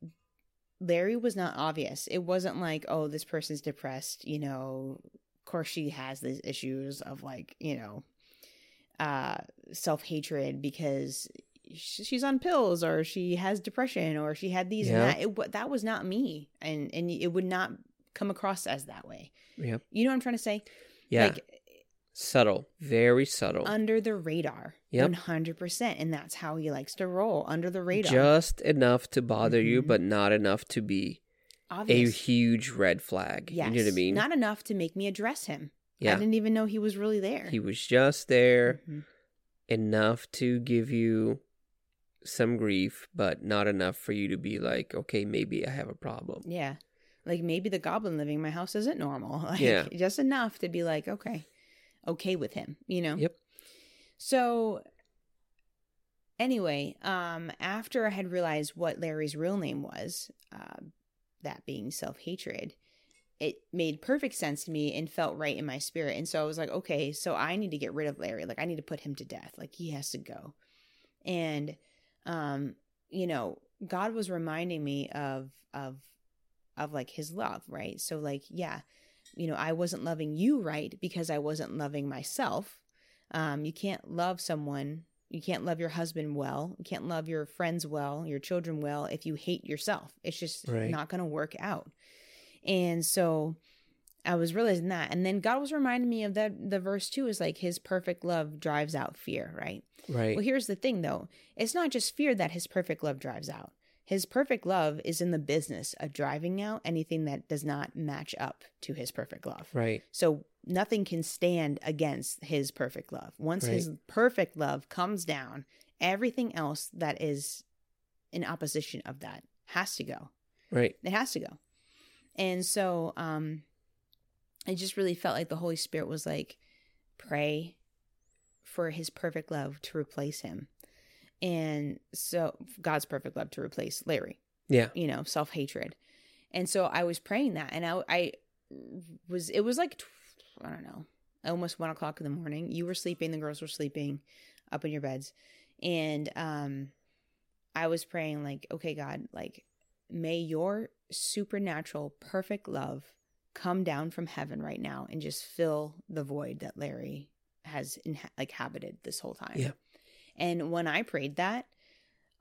Larry was not obvious. It wasn't like, oh, this person's depressed, you know. Of course, she has these issues of like, you know, uh, self hatred because she's on pills or she has depression or she had these Yeah. and that. It that was not me, and and it would not come across as that way. Yep. You know what I'm trying to say? Yeah. Like subtle. Very subtle. under the radar, Yep. one hundred percent, and that's how he likes to roll under the radar. Just enough to bother you, Mhm. but not enough to be a huge red flag. Yes. You know what I mean? Not enough to make me address him. Yeah. I didn't even know he was really there. He was just there Mhm. enough to give you some grief, but not enough for you to be like, okay, maybe I have a problem. Yeah. Like maybe the goblin living in my house isn't normal. Like Yeah. just enough to be like, okay, okay with him, you know? Yep. So anyway, um, after I had realized what Larry's real name was, uh, that being self hatred, it made perfect sense to me and felt right in my spirit. And so I was like, okay, so I need to get rid of Larry. Like I need to put him to death. Like he has to go. And um, you know, God was reminding me of of of like his love, right? So like, yeah, you know, I wasn't loving you right because I wasn't loving myself. Um, you can't love someone, you can't love your husband well, you can't love your friends well, your children well if you hate yourself. It's just Right. not going to work out. And so I was realizing that. And then God was reminding me of that the verse too is like his perfect love drives out fear, right? Right. Well, here's the thing though. It's not just fear that his perfect love drives out. His perfect love is in the business of driving out anything that does not match up to his perfect love. right. So nothing can stand against his perfect love. Once his perfect love comes down, everything else that is in opposition of that has to go. Right. It has to go. And so um I just really felt like the Holy Spirit was like pray for his perfect love to replace him. And so God's perfect love to replace Larry Yeah. you know, self hatred. And so I was praying that, and I, I was, it was like, I don't know, almost one o'clock in the morning. You were sleeping, the girls were sleeping up in your beds. And um, I was praying, like, okay, God, like, may your supernatural, perfect love come down from heaven right now and just fill the void that Larry has inha- like habited this whole time. Yeah. And when I prayed that,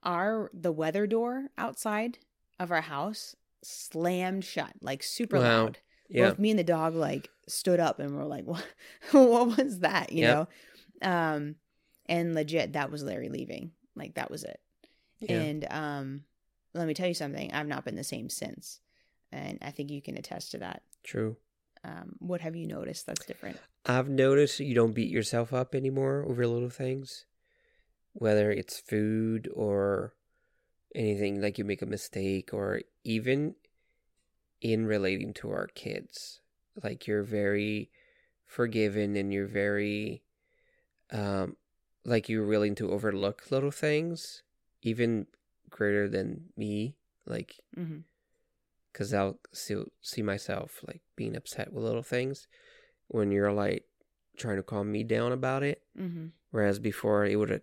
our the weather door outside of our house slammed shut like super Wow. loud. Yeah. Both me and the dog like stood up and were like, "What? what was that?" You Yep. know. Um, and legit, that was Larry leaving. Like that was it. Yeah. And um, let me tell you something. I've not been the same since, and I think you can attest to that. True. Um, what have you noticed that's different? I've noticed you don't beat yourself up anymore over little things, whether it's food or anything like you make a mistake, or even in relating to our kids. Like you're very forgiving and you're very, um, like you're willing to overlook little things, even greater than me. Like Mm-hmm. because I'll still see myself like being upset with little things when you're like trying to calm me down about it. Mm-hmm. Whereas before it would have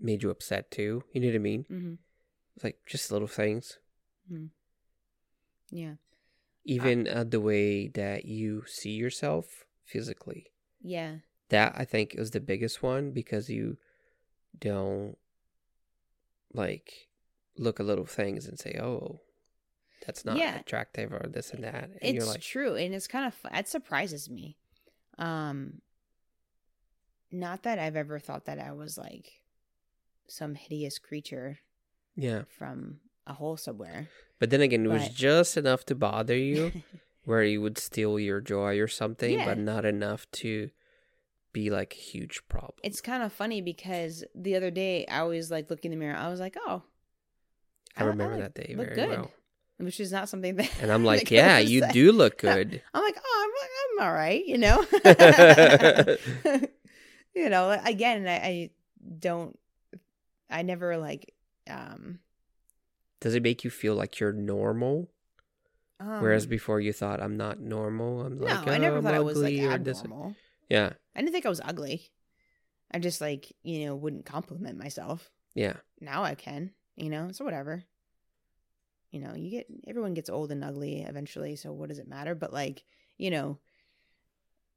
made you upset too. You know what I mean? Mm-hmm. It's like just little things. Yeah. Even uh, the way that you see yourself physically. Yeah. That I think is the biggest one because you don't like look at little things and say, "Oh, that's not Yeah. attractive," or this and that. And it's you're like, true and it's kind of that surprises me um not that i've ever thought that i was like some hideous creature yeah. from a hole somewhere But then again, it was just enough to bother you, where you would steal your joy or something, Yeah. but not enough to be like a huge problem. it's kind of funny because the other day i was like looking in the mirror i was like oh I remember look- that day very good well. which is not something that And I'm like, yeah, you say. do look good. i'm like oh i'm, I'm all right you know you know again I, I don't i never like um Does it make you feel like you're normal? Um, Whereas before you thought I'm not normal. I'm like no, like, I oh, never I'm thought I was like ugly," or abnormal. Yeah, I didn't think I was ugly. I just like you know wouldn't compliment myself. yeah, Now I can, you know. So whatever. You know, you get everyone gets old and ugly eventually. So what does it matter? But like you know,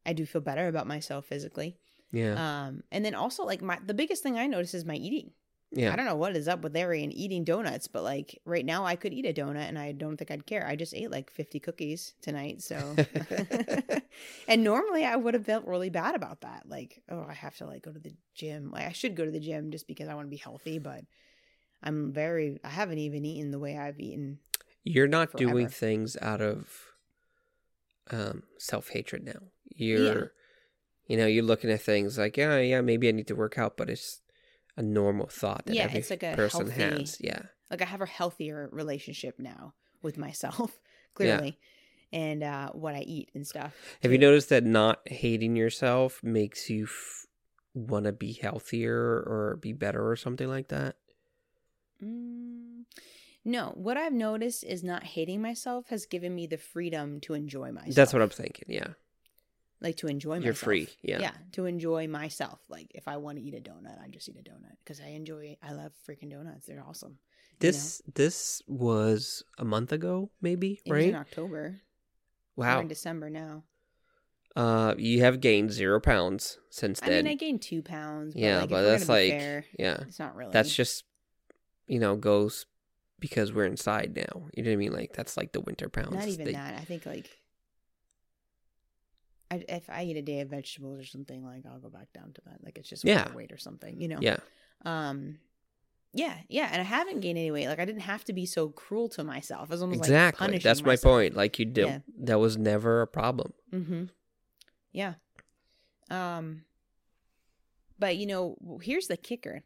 I do feel better about myself physically. yeah, Um, and then also like my the biggest thing I notice is my eating. Yeah. I don't know what is up with Larry and eating donuts, but like right now I could eat a donut and I don't think I'd care. I just ate like 50 cookies tonight. So, and normally I would have felt really bad about that. Like, oh, I have to like go to the gym. Like, I should go to the gym just because I want to be healthy, but I'm very, I haven't even eaten the way I've eaten. You're not doing things out of um, self hatred now. You're, you know, you're looking at things like, yeah, yeah, maybe I need to work out, but it's a normal thought that Yeah, every it's like a person healthy- has. Yeah, Like, I have a healthier relationship now with myself, Yeah. clearly, and uh, what I eat and stuff. Have you noticed that not hating yourself makes you f- want to be healthier or be better or something like that? Mm, No, what I've noticed is not hating myself has given me the freedom to enjoy myself. That's what I'm thinking. Yeah. Like to enjoy myself. You're free. Yeah. Yeah, to enjoy myself. Like if I want to eat a donut, I just eat a donut because I enjoy. I love freaking donuts. They're awesome. you know? This this was a month ago, maybe, It was right? in October. We're Wow. in December now. Uh, you have gained zero pounds since then. I mean, I gained two pounds. But yeah, like, but that's like, fair, yeah, it's not really. that's just, you know, goes because we're inside now. You know what I mean? Like that's like the winter pounds. not even They- that. I think like. I, if I eat a day of vegetables or something, like I'll go back down to that. Like it's just Yeah. weight or something, you know. Yeah, Um, yeah, yeah, and I haven't gained any weight. Like I didn't have to be so cruel to myself. I was almost exactly. Like that's my point. Like you did. Yeah. That was never a problem. Mm-hmm. Yeah. Um. But you know, here's the kicker: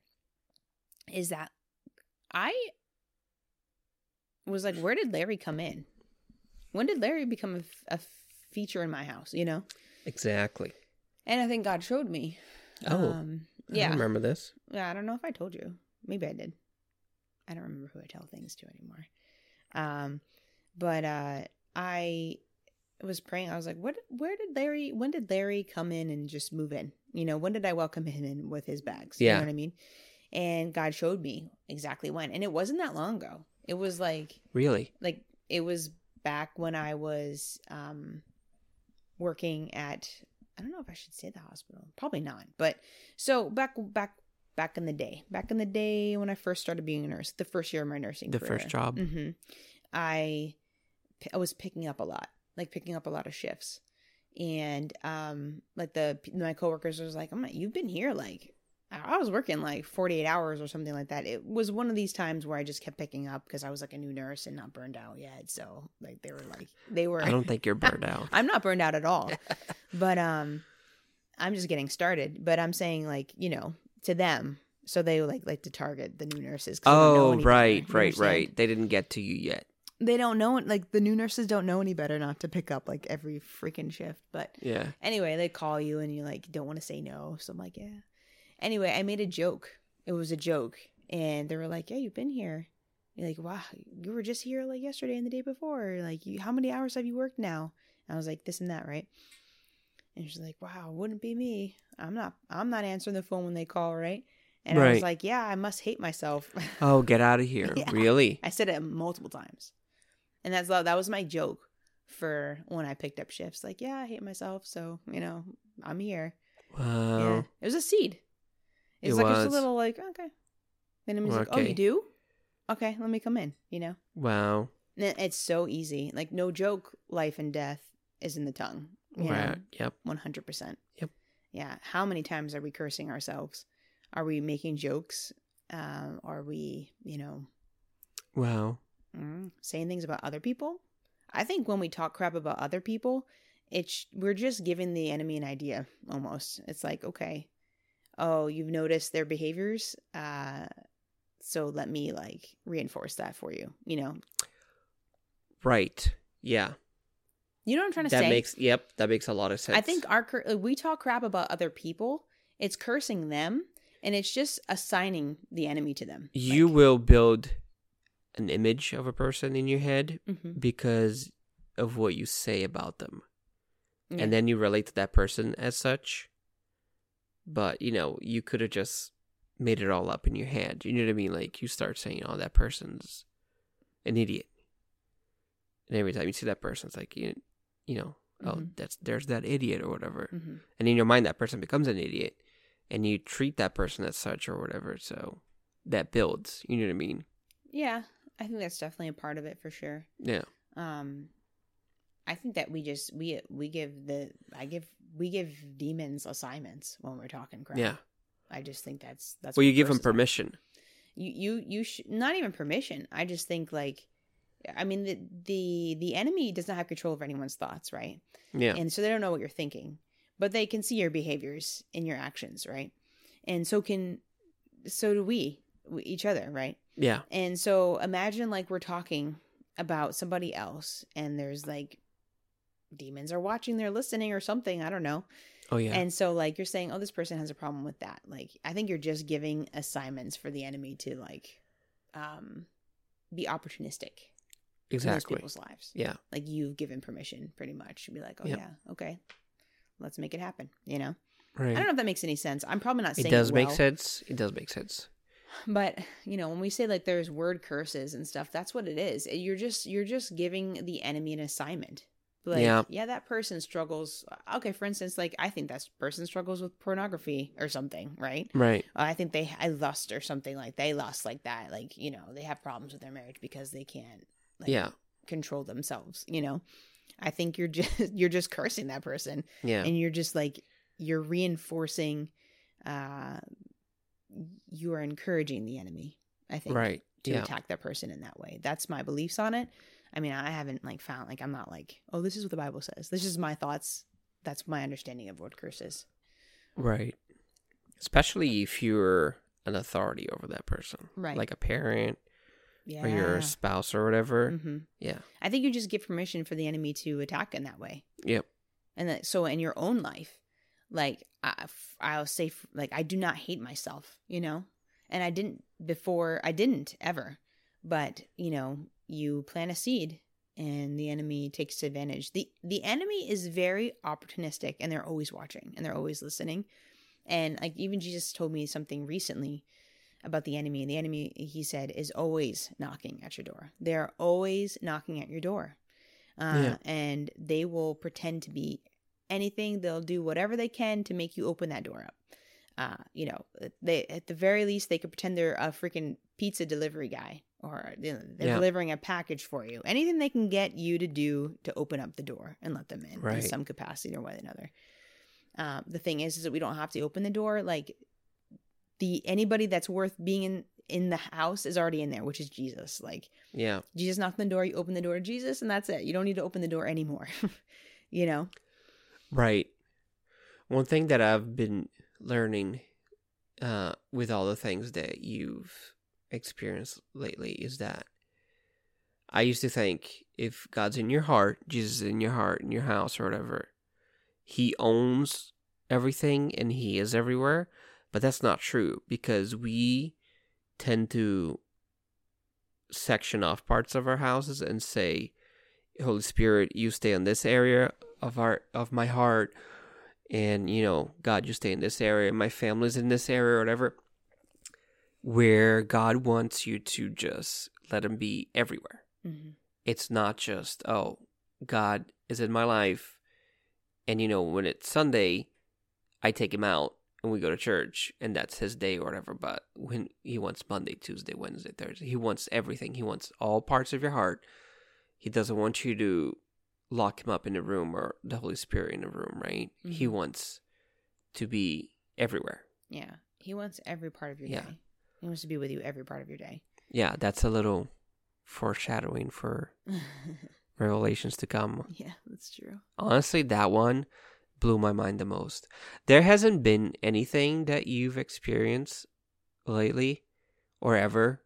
is that I was like, where did Larry come in? When did Larry become a, a feature in my house? You know, Exactly. and I think God showed me. Oh, um, I yeah. remember this. Yeah, I don't know if I told you. Maybe I did. I don't remember who I tell things to anymore. Um, but uh, I was praying. I was like, "What? Where did Larry? When did Larry come in and just move in? You know, when did I welcome him in with his bags? You Yeah. know what I mean?" And God showed me exactly when, and it wasn't that long ago. It was like Really? like it was back when I was um working at I don't know if I should say the hospital. Probably not. But so back back back in the day, back in the day when I first started being a nurse, the first year of my nursing The career, first job. hmm I I was picking up a lot, like picking up a lot of shifts. And um like the my coworkers was like, "I'm not, you've been here like I was working like 48 hours or something like that. It was one of these times where I just kept picking up because I was like a new nurse and not burned out yet. So like they were like they were I don't think you're burned out. I'm not burned out at all. but um I'm just getting started. But I'm saying like, you know, to them. So they like like to target the new nurses. 'cause they don't know Oh, better, right, right, understand? right. They didn't get to you yet. They don't know like the new nurses don't know any better not to pick up like every freaking shift. But Yeah. anyway, they call you and you like don't want to say no. So I'm like, yeah. Anyway, I made a joke. It was a joke, and they were like, "Yeah, you've been here." You're like, "Wow, you were just here like yesterday and the day before. Like, you, how many hours have you worked now?" And I was like, "This and that, right?" And she's like, "Wow, wouldn't be me. I'm not. I'm not answering the phone when they call, right?" And I was like, "Yeah, I must hate myself." Oh, get out of here. Yeah. Really? I said it multiple times, and that's that was my joke for when I picked up shifts. Like, yeah, I hate myself, so you know, I'm here. Wow. Yeah, it was a seed. It It was like just a little like okay. Then it was like, oh, you do? Okay, let me come in. You know, Wow. it's so easy. Like no joke, life and death is in the tongue. Right. Yep. one hundred percent. Yep. Yeah. How many times are we cursing ourselves? Are we making jokes? Um, are we, you know, Wow. mm, saying things about other people? I think when we talk crap about other people, it's we're just giving the enemy an idea almost. It's like, okay, oh, you've noticed their behaviors, uh, so let me like reinforce that for you. You know, Right. Yeah. you know what I'm trying to That say. makes yep, that makes a lot of sense. I think our cur- uh, we talk crap about other people. It's cursing them, and it's just assigning the enemy to them. you will build an image of a person in your head Mhm. because of what you say about them. Yeah. And then you relate to that person as such. But, you know, you could have just made it all up in your head. You know what I mean? Like you start saying, "Oh, that person's an idiot." And every time you see that person, it's like you, you know, oh, Mhm. that's there's that idiot or whatever. Mhm. and in your mind that person becomes an idiot and you treat that person as such or whatever so that builds you know what i mean yeah, I think that's definitely a part of it for sure. yeah um i think that we just we we give the i give we give demons assignments when we're talking crap. Yeah. I just think that's that's well you give them are. permission. You you you sh- not even permission. I just think like i mean the the the enemy does not have control over anyone's thoughts right? Yeah. And so they don't know what you're thinking but they can see your behaviors and your actions right? And so can so do we, we each other right? Yeah. And so imagine like we're talking about somebody else and there's like demons are watching, they're listening or something, I don't know. oh yeah And so like you're saying, "Oh, this person has a problem with that." Like I think you're just giving assignments for the enemy to like um be opportunistic Exactly. people's lives. Yeah. Like you've given permission, pretty much, to be like, oh Yep. yeah, okay, let's make it happen. You know, Right. I don't know if that makes any sense. I'm probably not saying It does it make sense. It does make sense. but you know, when we say like there's word curses and stuff, that's what it is. You're just you're just giving the enemy an assignment. Like, Yeah. yeah, that person struggles. Okay, for instance, like I think that person struggles with pornography or something, right? Right. I think they I lust or something like they lust like that. Like you know, they have problems with their marriage because they can't like Yeah. control themselves. You know, I think you're just you're just cursing that person, Yeah. and you're just like you're reinforcing. uh You are encouraging the enemy. I think Right. to Yeah. attack that person in that way. That's my beliefs on it. I mean, I haven't like found like I'm not like oh this is what the Bible says. This is my thoughts. That's my understanding of what curse is. Right. Especially if you're an authority over that person. Right. Like a parent Yeah. or your spouse or whatever. hmm Yeah. I think you just give permission for the enemy to attack in that way. Yep. And that, so in your own life, like I, I'll say, like I do not hate myself, you know, and I didn't before. I didn't ever, but you know, you plant a seed, and the enemy takes advantage. the The enemy is very opportunistic, and they're always watching, and they're always listening. And like even Jesus told me something recently about the enemy. And the enemy, he said, is always knocking at your door. They're always knocking at your door. Uh, Yeah. And they will pretend to be anything. They'll do whatever they can to make you open that door up. Uh, you know, they at the very least they could pretend they're a freaking pizza delivery guy or you know, they're Yeah. delivering a package for you. Anything they can get you to do to open up the door and let them in in some capacity or way or another. Um, the thing is, is that we don't have to open the door. Like the anybody that's worth being in in the house is already in there, which is Jesus. Like Yeah. Jesus knocked on the door, you open the door to Jesus, and that's it. You don't need to open the door anymore. you know? Right. One thing that I've been learning uh, with all the things that you've experienced lately is that I used to think if God's in your heart, Jesus is in your heart, in your house, or whatever, He owns everything and He is everywhere. But that's not true because we tend to section off parts of our houses and say, Holy Spirit, you stay in this area of our of my heart, and you know, God, you stay in this area. My family's in this area, or whatever. Where God wants you to just let Him be everywhere. Mm-hmm. It's not just oh, God is in my life, and you know, when it's Sunday, I take Him out and we go to church, and that's His day or whatever. But when He wants Monday, Tuesday, Wednesday, Thursday, He wants everything. He wants all parts of your heart. He doesn't want you to lock him up in a room or the Holy Spirit in a room, right? He Mhm. wants to be everywhere. Yeah. He wants every part of your Yeah. day. He wants to be with you every part of your day. Yeah, that's a little foreshadowing for revelations to come. yeah, that's true. Honestly, that one blew my mind the most. There hasn't been anything that you've experienced lately or ever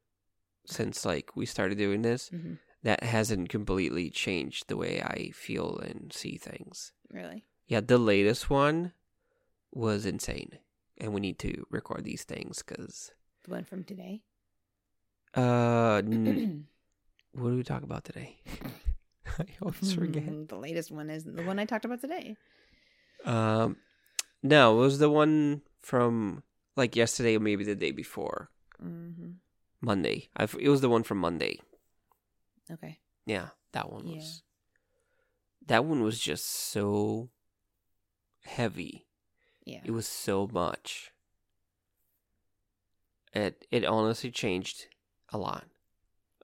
since like we started doing this hmm that hasn't completely changed the way I feel and see things. Really? Yeah, the latest one was insane, and we need to record these things because The one from today? uh, n- what do we talk about today? I always forget. the latest one is the one I talked about today. Um, no, it was the one from like yesterday or maybe the day before hmm Monday. I f- it was the one from Monday. Okay. Yeah, that one Yeah. was. That one was just so heavy. Yeah. It was so much. It it honestly changed a lot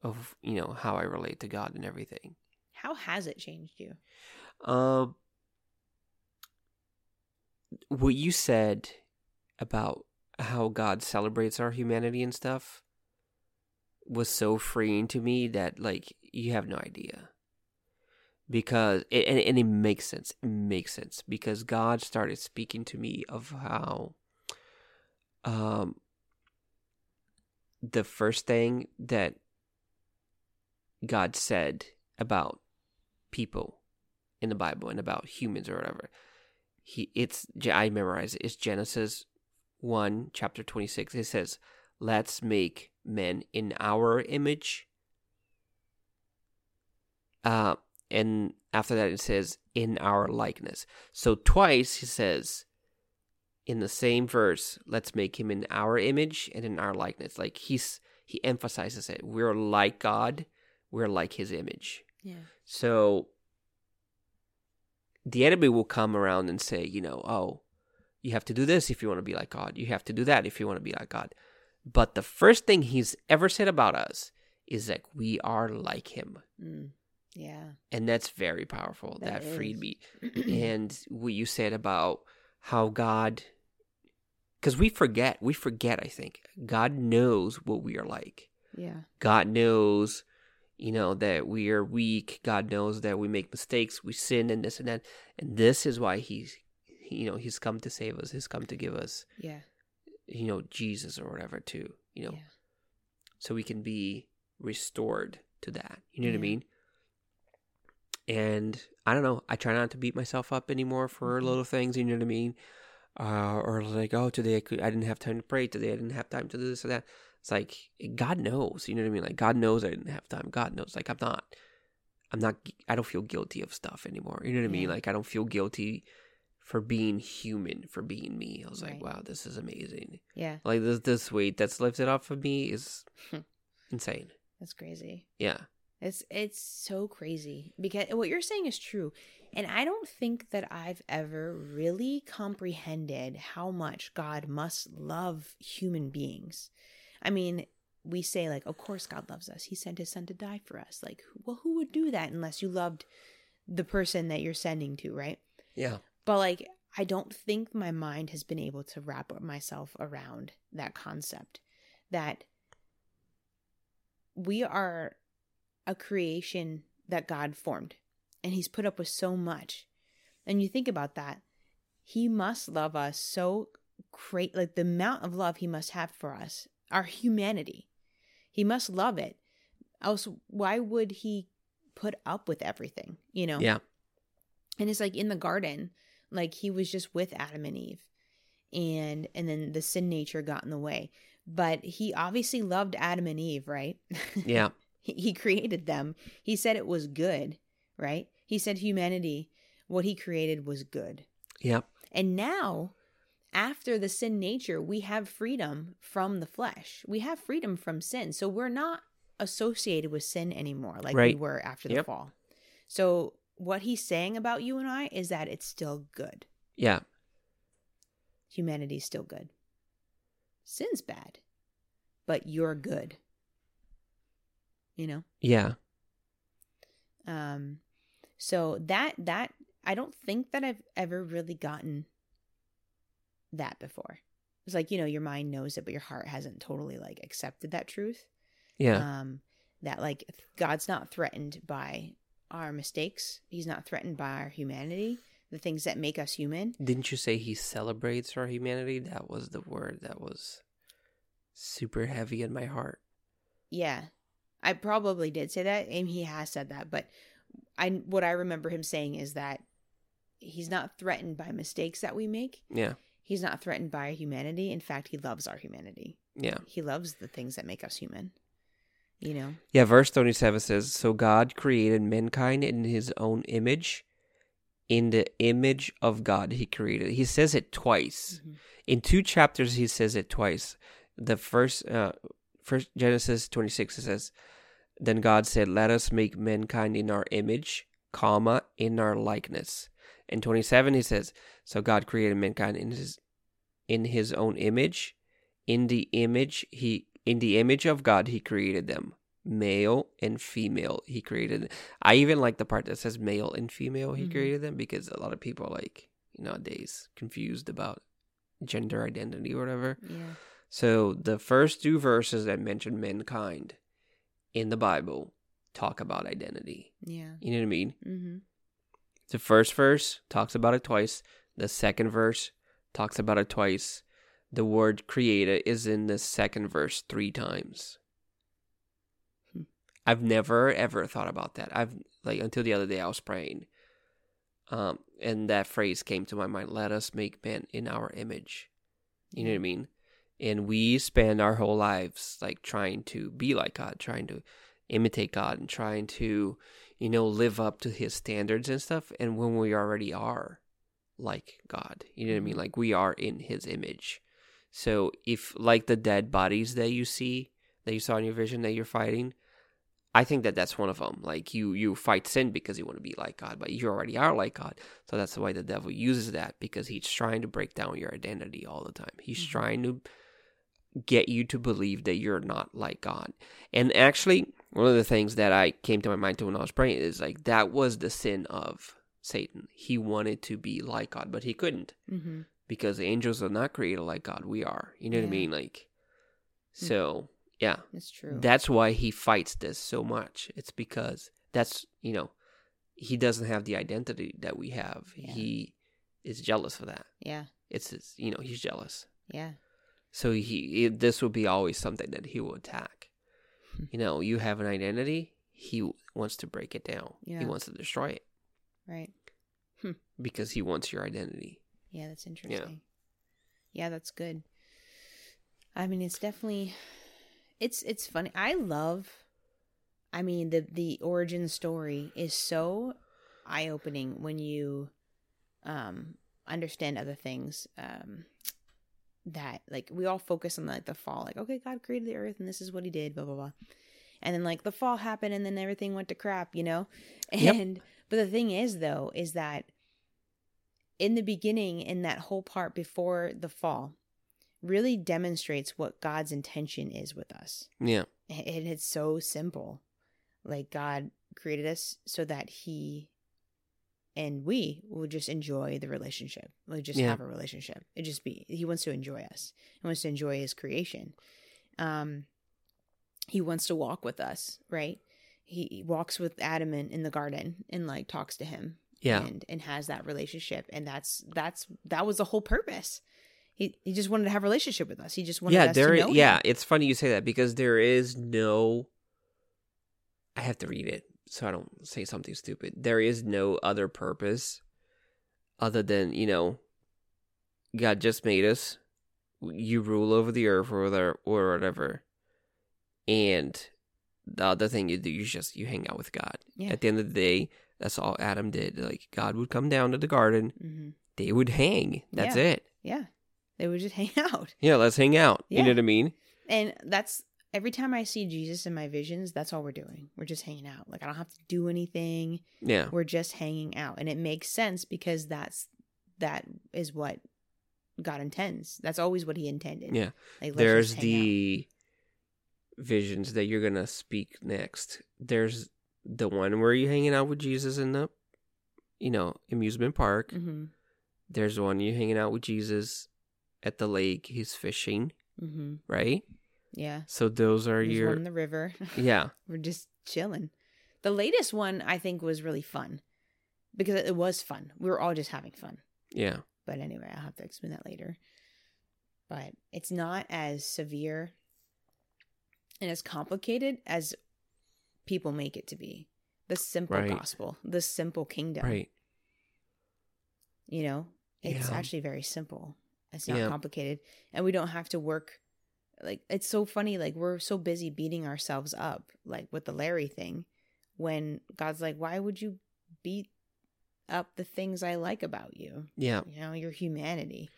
of you know how I relate to God and everything. How has it changed you? Um, what you said about how God celebrates our humanity and stuff was so freeing to me that like you have no idea. Because it, and, and it makes sense. It makes sense because God started speaking to me of how um the first thing that God said about people in the Bible and about humans or whatever. He it's I memorize it. It's Genesis one chapter twenty six. It says, "Let's make men in our image, Uh, and after that, it says, in our likeness. So twice he says, in the same verse, let's make him in our image and in our likeness. Like he's he emphasizes it. We're like God, we're like his image. Yeah. So the enemy will come around and say, you know, oh, you have to do this if you want to be like God. You have to do that if you want to be like God. But the first thing he's ever said about us is that we are like him. Mm. Yeah. And that's very powerful. That That, freed me. and what you said about how God, because we forget, we forget, I think. God knows what we are like. Yeah. God knows, you know, that we are weak. God knows that we make mistakes, we sin, and this and that. And this is why He's, you know, He's come to save us. He's come to give us, Yeah. you know, Jesus or whatever, too. You know, Yeah. so we can be restored to that. You know what I mean? And I don't know. I try not to beat myself up anymore for Mhm. little things. You know what I mean? Uh, or like, oh, today I could, I didn't have time to pray. Today I didn't have time to do this or that. It's like God knows. You know what I mean? Like God knows I didn't have time. God knows. Like I'm not. I'm not. I don't feel guilty of stuff anymore. You know what I mean? Like I don't feel guilty for being human, for being me. I was like, Right. wow, this is amazing. Yeah. Like this this weight that's lifted off of me is insane. That's crazy. Yeah. It's it's so crazy because what you're saying is true. And I don't think that I've ever really comprehended how much God must love human beings. I mean, we say like, of course God loves us. He sent his son to die for us. Like, well, who would do that unless you loved the person that you're sending to, right? Yeah. But like, I don't think my mind has been able to wrap myself around that concept that we are a creation that God formed and He's put up with so much. And you think about that, He must love us so great, like the amount of love He must have for us, our humanity. He must love it. Else, why would He put up with everything, you know? Yeah. and it's like in the garden like he was just with adam and eve and and then the sin nature got in the way but he obviously loved adam and eve right Yeah. He, he created them he said it was good right he said humanity what he created was good Yeah. and now after the sin nature we have freedom from the flesh we have freedom from sin so we're not associated with sin anymore like we were after the Yep. fall so what he's saying about you and I is that it's still good. Yeah. Humanity's still good. Sin's bad, but you're good. You know? Yeah. Um so that that I don't think that I've ever really gotten that before. It's like, you know, your mind knows it but your heart hasn't totally like accepted that truth. Yeah. um that like god's not threatened by our mistakes he's not threatened by our humanity the things that make us human Didn't you say he celebrates our humanity? That was the word that was super heavy in my heart. yeah i probably did say that and he has said that but i what i remember him saying is that he's not threatened by mistakes that we make Yeah. he's not threatened by humanity in fact he loves our humanity Yeah. he loves the things that make us human you know Yeah, verse 27 says, So God created mankind in his own image. In the image of God, he created. He says it twice. Mhm. In two chapters, he says it twice. The first, uh, first Genesis 26, it says, Then God said, Let us make mankind in our image, comma, in our likeness. In 27, he says, So God created mankind in his in his own image. In the image he in the image of God he created them. Male and female he created. I even like the part that says male and female he Mhm. created them because a lot of people are like nowadays confused about gender identity or whatever. yeah So the first two verses that mention mankind in the Bible talk about identity. yeah You know what I mean? mm-hmm. The first verse talks about it twice. The second verse talks about it twice. The word created is in the second verse three times. Hmm. I've never ever thought about that. I've like until the other day I was praying. Um and that phrase came to my mind, let us make man in our image. You know what I mean? And we spend our whole lives like trying to be like God, trying to imitate God and trying to, you know, live up to his standards and stuff. And when we already are like God, you know what I mean? Mhm. Like we are in his image. So if like the dead bodies that you see, that you saw in your vision that you're fighting, I think that that's one of them. Like you, you fight sin because you want to be like God, but you already are like God. So that's why the devil uses that because he's trying to break down your identity all the time. He's Mhm. trying to get you to believe that you're not like God. And actually, one of the things that I came to my mind to when I was praying is like that was the sin of Satan. He wanted to be like God, but he couldn't Mm-hmm. because the angels are not created like God. We are. You know what I mean? Like, Hmm. so yeah, That's true. that's why he fights this so much. It's because that's you know he doesn't have the identity that we have. Yeah. He is jealous for that. yeah. It's his, you know he's jealous. Yeah. So he this will be always something that he will attack. Hmm. You know, you have an identity. He wants to break it down. Yeah. He wants to destroy it Right. because he wants your identity. Yeah, that's interesting. Yeah. that's good. I mean, it's definitely it's it's funny. I love I mean, the the origin story is so eye-opening when you um understand other things um that like we all focus on like the fall like okay god created the earth and this is what he did blah blah blah and then like the fall happened and then everything went to crap you know Yep. and but the thing is though is that in the beginning in that whole part before the fall really demonstrates what god's intention is with us Yeah. and it's so simple like god created us so that he and we will just enjoy the relationship we'll just Yeah. have a relationship it just be he wants to enjoy us he wants to enjoy his creation um he wants to walk with us right he, he walks with adam in, in the garden and like talks to him Yeah. and and has that relationship and that's that's that was the whole purpose he he just wanted to have a relationship with us he just wanted yeah, us there. to know him. yeah, it's funny you say that because there is no. I have to read it so I don't say something stupid. There is no other purpose other than you know, God just made us. You rule over the earth or whatever, and the other thing you do, you just you hang out with God. yeah At the end of the day, that's all Adam did. Like God would come down to the garden, hmm they would hang. That's Yeah. it. yeah they would just hang out Yeah, let's hang out. You know what I mean? And that's every time I see Jesus in my visions, that's all we're doing. We're just hanging out. Like I don't have to do anything. Yeah. We're just hanging out. And it makes sense because that's that is what God intends. That's always what he intended. Yeah. Like, there's the visions that you're gonna speak next. There's the one where you're hanging out with Jesus in the, you know, amusement park. out. Mhm. There's one you're hanging out with Jesus at the lake. He's fishing, Mhm. right? Yeah. So those are There's your one in the river. yeah, we're just chilling. The latest one I think was really fun because it was fun. We were all just having fun. yeah, But anyway, I'll have to explain that later. But it's not as severe and as complicated as people make it to be. The simple Right. gospel, the simple kingdom. right. You know, it's Yeah. actually very simple. It's not Yeah. complicated. And we don't have to work. Like, it's so funny. Like, we're so busy beating ourselves up, like with the Larry thing, when God's like, why would you beat up the things I like about you? Yeah, you know your humanity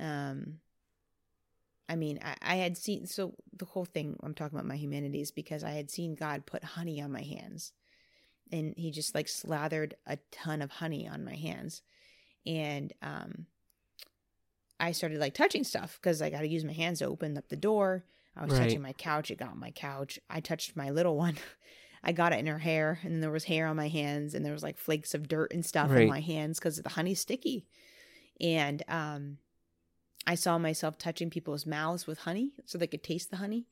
um i mean I, I had seen so the whole thing i'm talking about my humanity is because i had seen god put honey on my hands and he just like slathered a ton of honey on my hands and um i started like touching stuff because i got to use my hands to open up the door. I was Right. touching my couch it got on my couch. I touched my little one. I got it in her hair and there was hair on my hands and there was like flakes of dirt and stuff on my hands because the honey's sticky. And um i saw myself touching people's mouths with honey so they could taste the honey.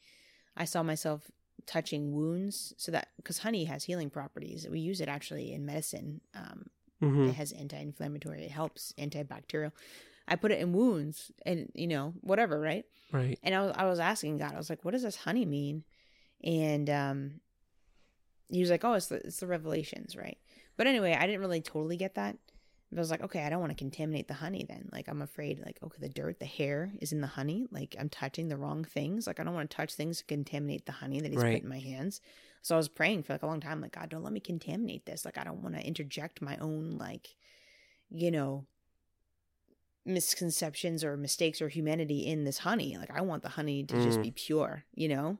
I saw myself touching wounds so that because honey has healing properties. We use it actually in medicine um hmm it has anti-inflammatory it helps antibacterial i put it in wounds and you know whatever right right. and I was, I was asking god i was like what does this honey mean and um he was like oh it's the, it's the revelations right but anyway i didn't really totally get that But I was like, okay, I don't want to contaminate the honey then. Like, I'm afraid, like, okay, the dirt, the hair is in the honey. Like, I'm touching the wrong things. Like, I don't want to touch things to contaminate the honey that he's Right. put in my hands. So I was praying for like a long time, like, God, don't let me contaminate this. Like, I don't want to interject my own, like, you know, misconceptions or mistakes or humanity in this honey. Like, I want the honey to just Mm. be pure, you know?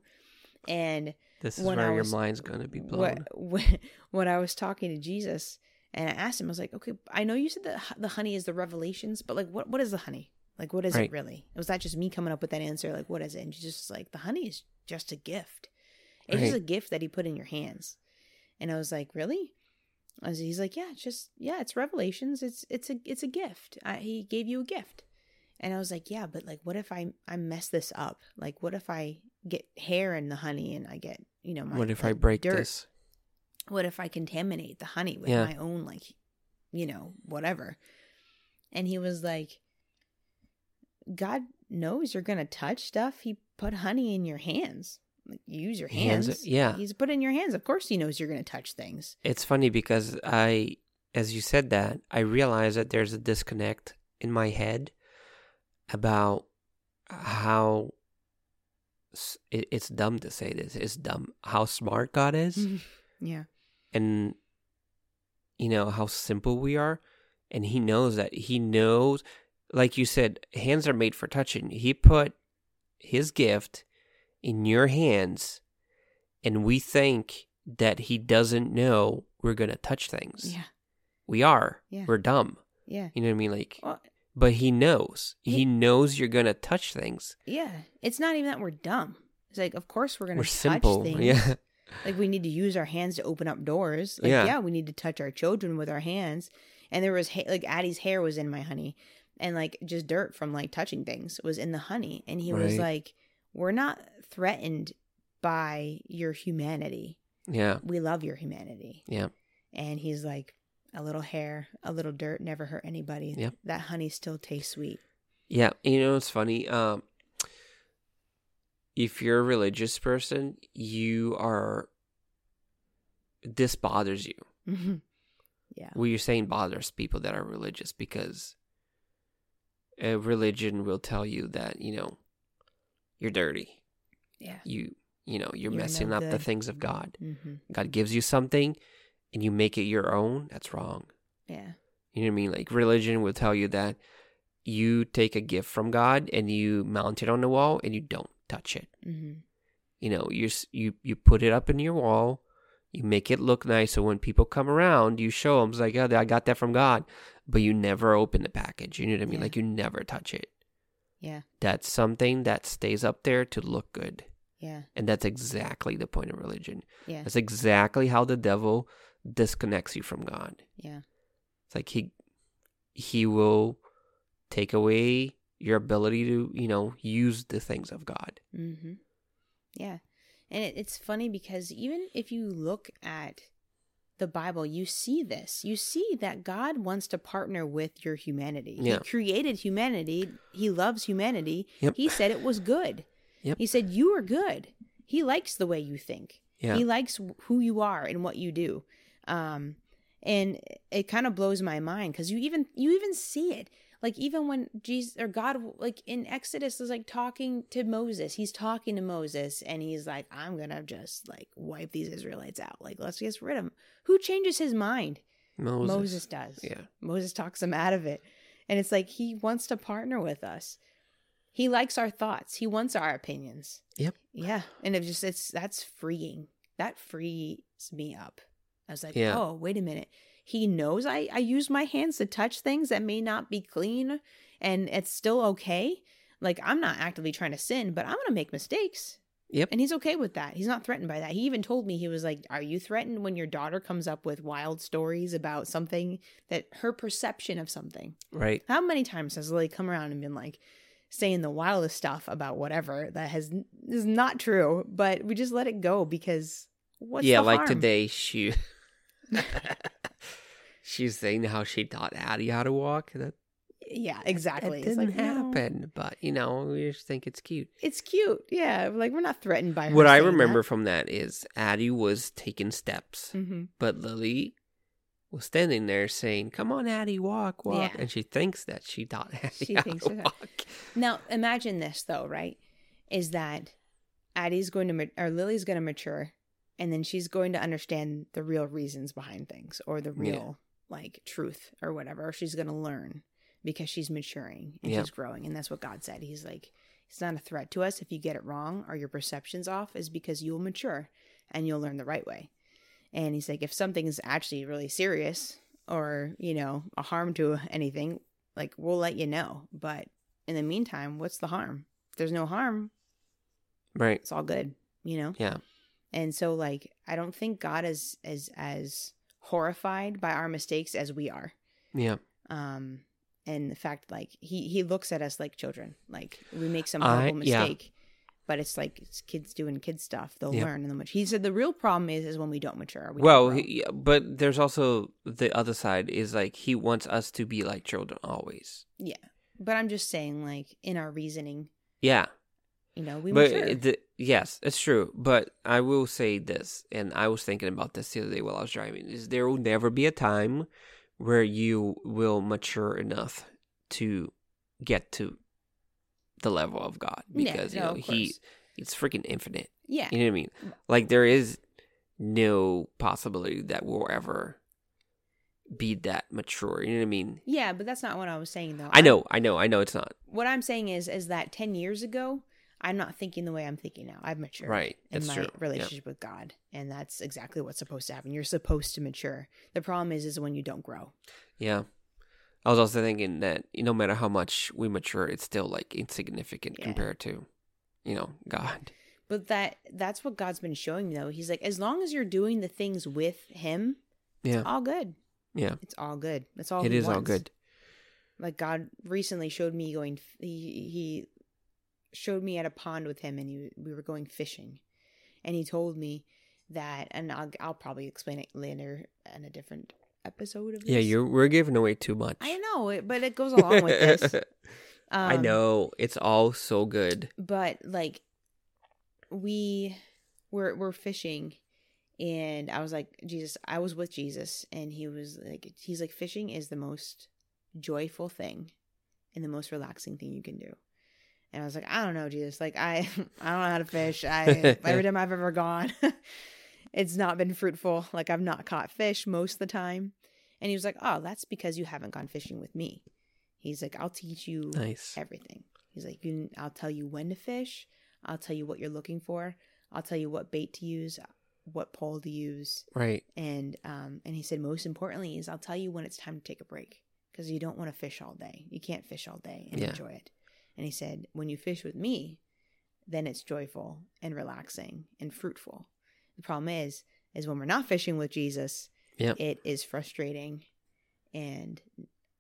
And This is when I where your was- mind's gonna be blown. when, when I was talking to Jesus and I asked him, I was like, okay, I know you said that the honey is the revelations, but like, what, what is the honey? Like, what is Right. it really? Was that just me coming up with that answer? Like, what is it? And Jesus just like, the honey is just a gift. It's just a gift that he put in your hands. And I was like, really? I was, he's like, yeah, it's just, yeah, it's revelations. It's, it's a, it's a gift. I, he gave you a gift. And I was like, yeah, but like, what if I, I mess this up? Like, what if I get hair in the honey and I get, you know, my, what if I break dirt? this? what if I contaminate the honey with Yeah. my own like you know whatever and he was like God knows you're gonna touch stuff he put honey in your hands use your Hands- hands, yeah. he's put in your hands of course he knows you're gonna touch things It's funny because I, as you said that, I realized that there's a disconnect in my head about how it, it's dumb to say this. It's dumb how smart God is, yeah and you know how simple we are, and He knows that. He knows, like you said, hands are made for touching. He put His gift in your hands, and we think that He doesn't know we're gonna touch things. yeah We are. Yeah. We're dumb. yeah You know what I mean? Like, well but he knows. He, He- knows you're gonna touch things. yeah it's not even that we're dumb it's like of course we're gonna We're touch simple. things Yeah. like we need to use our hands to open up doors like Yeah. yeah, we need to touch our children with our hands and there was ha- like addie's hair was in my honey and like just dirt from like touching things was in the honey and he was like we're not threatened by your humanity Yeah. we love your humanity Yeah. and he's like a little hair a little dirt never hurt anybody Yep. that honey still tastes sweet Yeah. You know, it's funny. Um, if you're a religious person, you are. This bothers you. yeah What you're saying bothers people that are religious because a religion will tell you that you know you're dirty. yeah You you know you're, You're no messing up the things of God. hmm God gives you something, and you make it your own. That's wrong. yeah You know what I mean? Like religion will tell you that you take a gift from God and you mount it on the wall and you don't touch it. hmm You know, you you you put it up in your wall, you make it look nice, so when people come around, you show them it's like, oh, I got that from God, but you never open the package. You know what I mean? Yeah. Like you never touch it. Yeah That's something that stays up there to look good, yeah and that's exactly the point of religion. yeah That's exactly how the devil disconnects you from God. yeah It's like he he will take away your ability to, you know, use the things of God. Mm-hmm. Yeah. And it, it's funny because even if you look at the Bible, you see this. You see that God wants to partner with your humanity. Yeah. He created humanity. He loves humanity. Yep. He said it was good. Yep. He said you are good. He likes the way you think. Yeah. He likes who you are and what you do. Um, and it kind of blows my mind because you even you even see it like even when jesus or god like in exodus is like talking to moses. He's talking to moses and he's like i'm gonna just like wipe these israelites out. Like let's get rid of them who changes his mind? Moses. moses, does. Yeah. moses talks him out of it. And it's like he wants to partner with us. He likes our thoughts. He wants our opinions. Yep. yeah. And it just it's that's freeing. That frees me up. I was like Yeah. oh wait a minute he knows I, I use my hands to touch things that may not be clean and it's still okay. Like I'm not actively trying to sin, but I'm gonna make mistakes. Yep. And he's okay with that. He's not threatened by that. He even told me he was like, Are you threatened when your daughter comes up with wild stories about something that her perception of something? Right. How many times has Lily come around and been like saying the wildest stuff about whatever that has is not true, but we just let it go because what's yeah, like harm? today she she's saying how she taught Addie how to walk. That, Yeah, exactly. It didn't like, no. happen. But you know, we just think it's cute. It's cute. Yeah, like we're not threatened by her. What I remember that. from that is Addie was taking steps, Mhm. but Lily was standing there saying, "Come on, Addie, walk, walk," Yeah. and she thinks that she taught Addie She how thinks to walk. Now, imagine this though, right? Is that Addie's going to or Lily's going to mature, and then she's going to understand the real reasons behind things or the real like truth or whatever. She's going to learn because she's maturing and Yeah. she's growing, and that's what God said. He's like, it's not a threat to us if you get it wrong or your perception's off, is because you'll mature and you'll learn the right way. And he's like, if something is actually really serious or you know a harm to anything, like we'll let you know. But in the meantime, what's the harm? If there's no harm, Right? it's all good, you know? Yeah. And so like I don't think God is is as horrified by our mistakes as we are. Yeah. Um and the fact like he he looks at us like children. Like we make some I- horrible yeah. mistake. But it's like it's kids doing kid stuff. They'll Yeah. learn and then much. He said the real problem is is when we don't mature. we don't well, grow. he, but there's also the other side is like he wants us to be like children always. yeah. But I'm just saying, like in our reasoning, Yeah. You know, we but the, yes, it's true. But I will say this, and I was thinking about this the other day while I was driving: is there will never be a time where you will mature enough to get to the level of God Yeah, because you know he it's freaking infinite. yeah. You know what I mean? Like there is no possibility that we'll ever be that mature. You know what I mean? Yeah, but that's not what I was saying though. I know, I know, I know it's not. What I'm saying is is that 10 years ago, I'm not thinking the way I'm thinking now. I've matured Right, in it's my true. Relationship with God, and that's exactly what's supposed to happen. You're supposed to mature. The problem is is when you don't grow. Yeah. I was also thinking that no matter how much we mature, it's still like insignificant Yeah. compared to, you know, God. But that that's what God's been showing me though. He's like as long as you're doing the things with him, Yeah. all good. Yeah. It's all good. That's all It is all good. Like God recently showed me going he he showed me at a pond with him and he, we were going fishing. And he told me that and I'll I'll probably explain it later in a different episode of this. Yeah, you're we're giving away too much. I know it, but it goes along with this. I Um, know. It's all so good. but like we were we're fishing and I was like Jesus I was with Jesus and he was like he's like fishing is the most joyful thing and the most relaxing thing you can do. And I was like I don't know Jesus like I I don't know how to fish. I every time I've ever gone it's not been fruitful. Like I've not caught fish most of the time. And he was like, "Oh, that's because you haven't gone fishing with me." He's like, "I'll teach you Nice. everything. He's like, you, I'll tell you when to fish. I'll tell you what you're looking for. I'll tell you what bait to use, what pole to use, Right. and um, and he said most importantly is I'll tell you when it's time to take a break because you don't want to fish all day. You can't fish all day and Yeah. enjoy it. And he said when you fish with me, then it's joyful and relaxing and fruitful. The problem is, is when we're not fishing with Jesus, Yep. it is frustrating and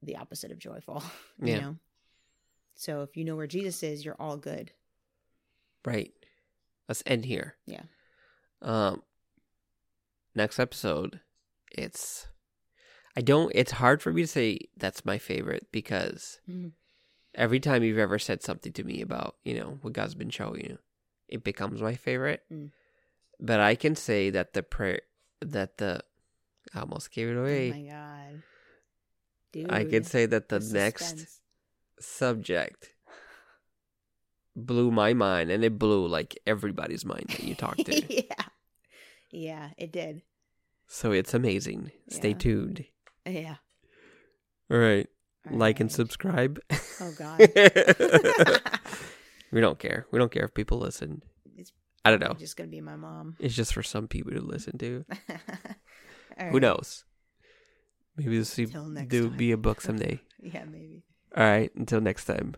the opposite of joyful. You Yeah. know. So if you know where Jesus is, you're all good. Right. Let's end here. Yeah. Um next episode, it's I don't it's hard for me to say that's my favorite because Mhm. Every time you've ever said something to me about, you know, what God's been showing you, it becomes my favorite. Mm. But I can say that the prayer that the I almost gave it away. Oh my god. Dude. I can say that the, next suspense. subject blew my mind and it blew like everybody's mind that you talked to. yeah. Yeah, it did. so it's amazing. Stay tuned. Yeah. All right. All like and subscribe. Oh god. we don't care. We don't care if people listen. It's I don't know. just gonna be my mom. It's just for some people to listen to. Who right. knows? Maybe this will Till next do time. be a book someday. Yeah, maybe. All right. Until next time.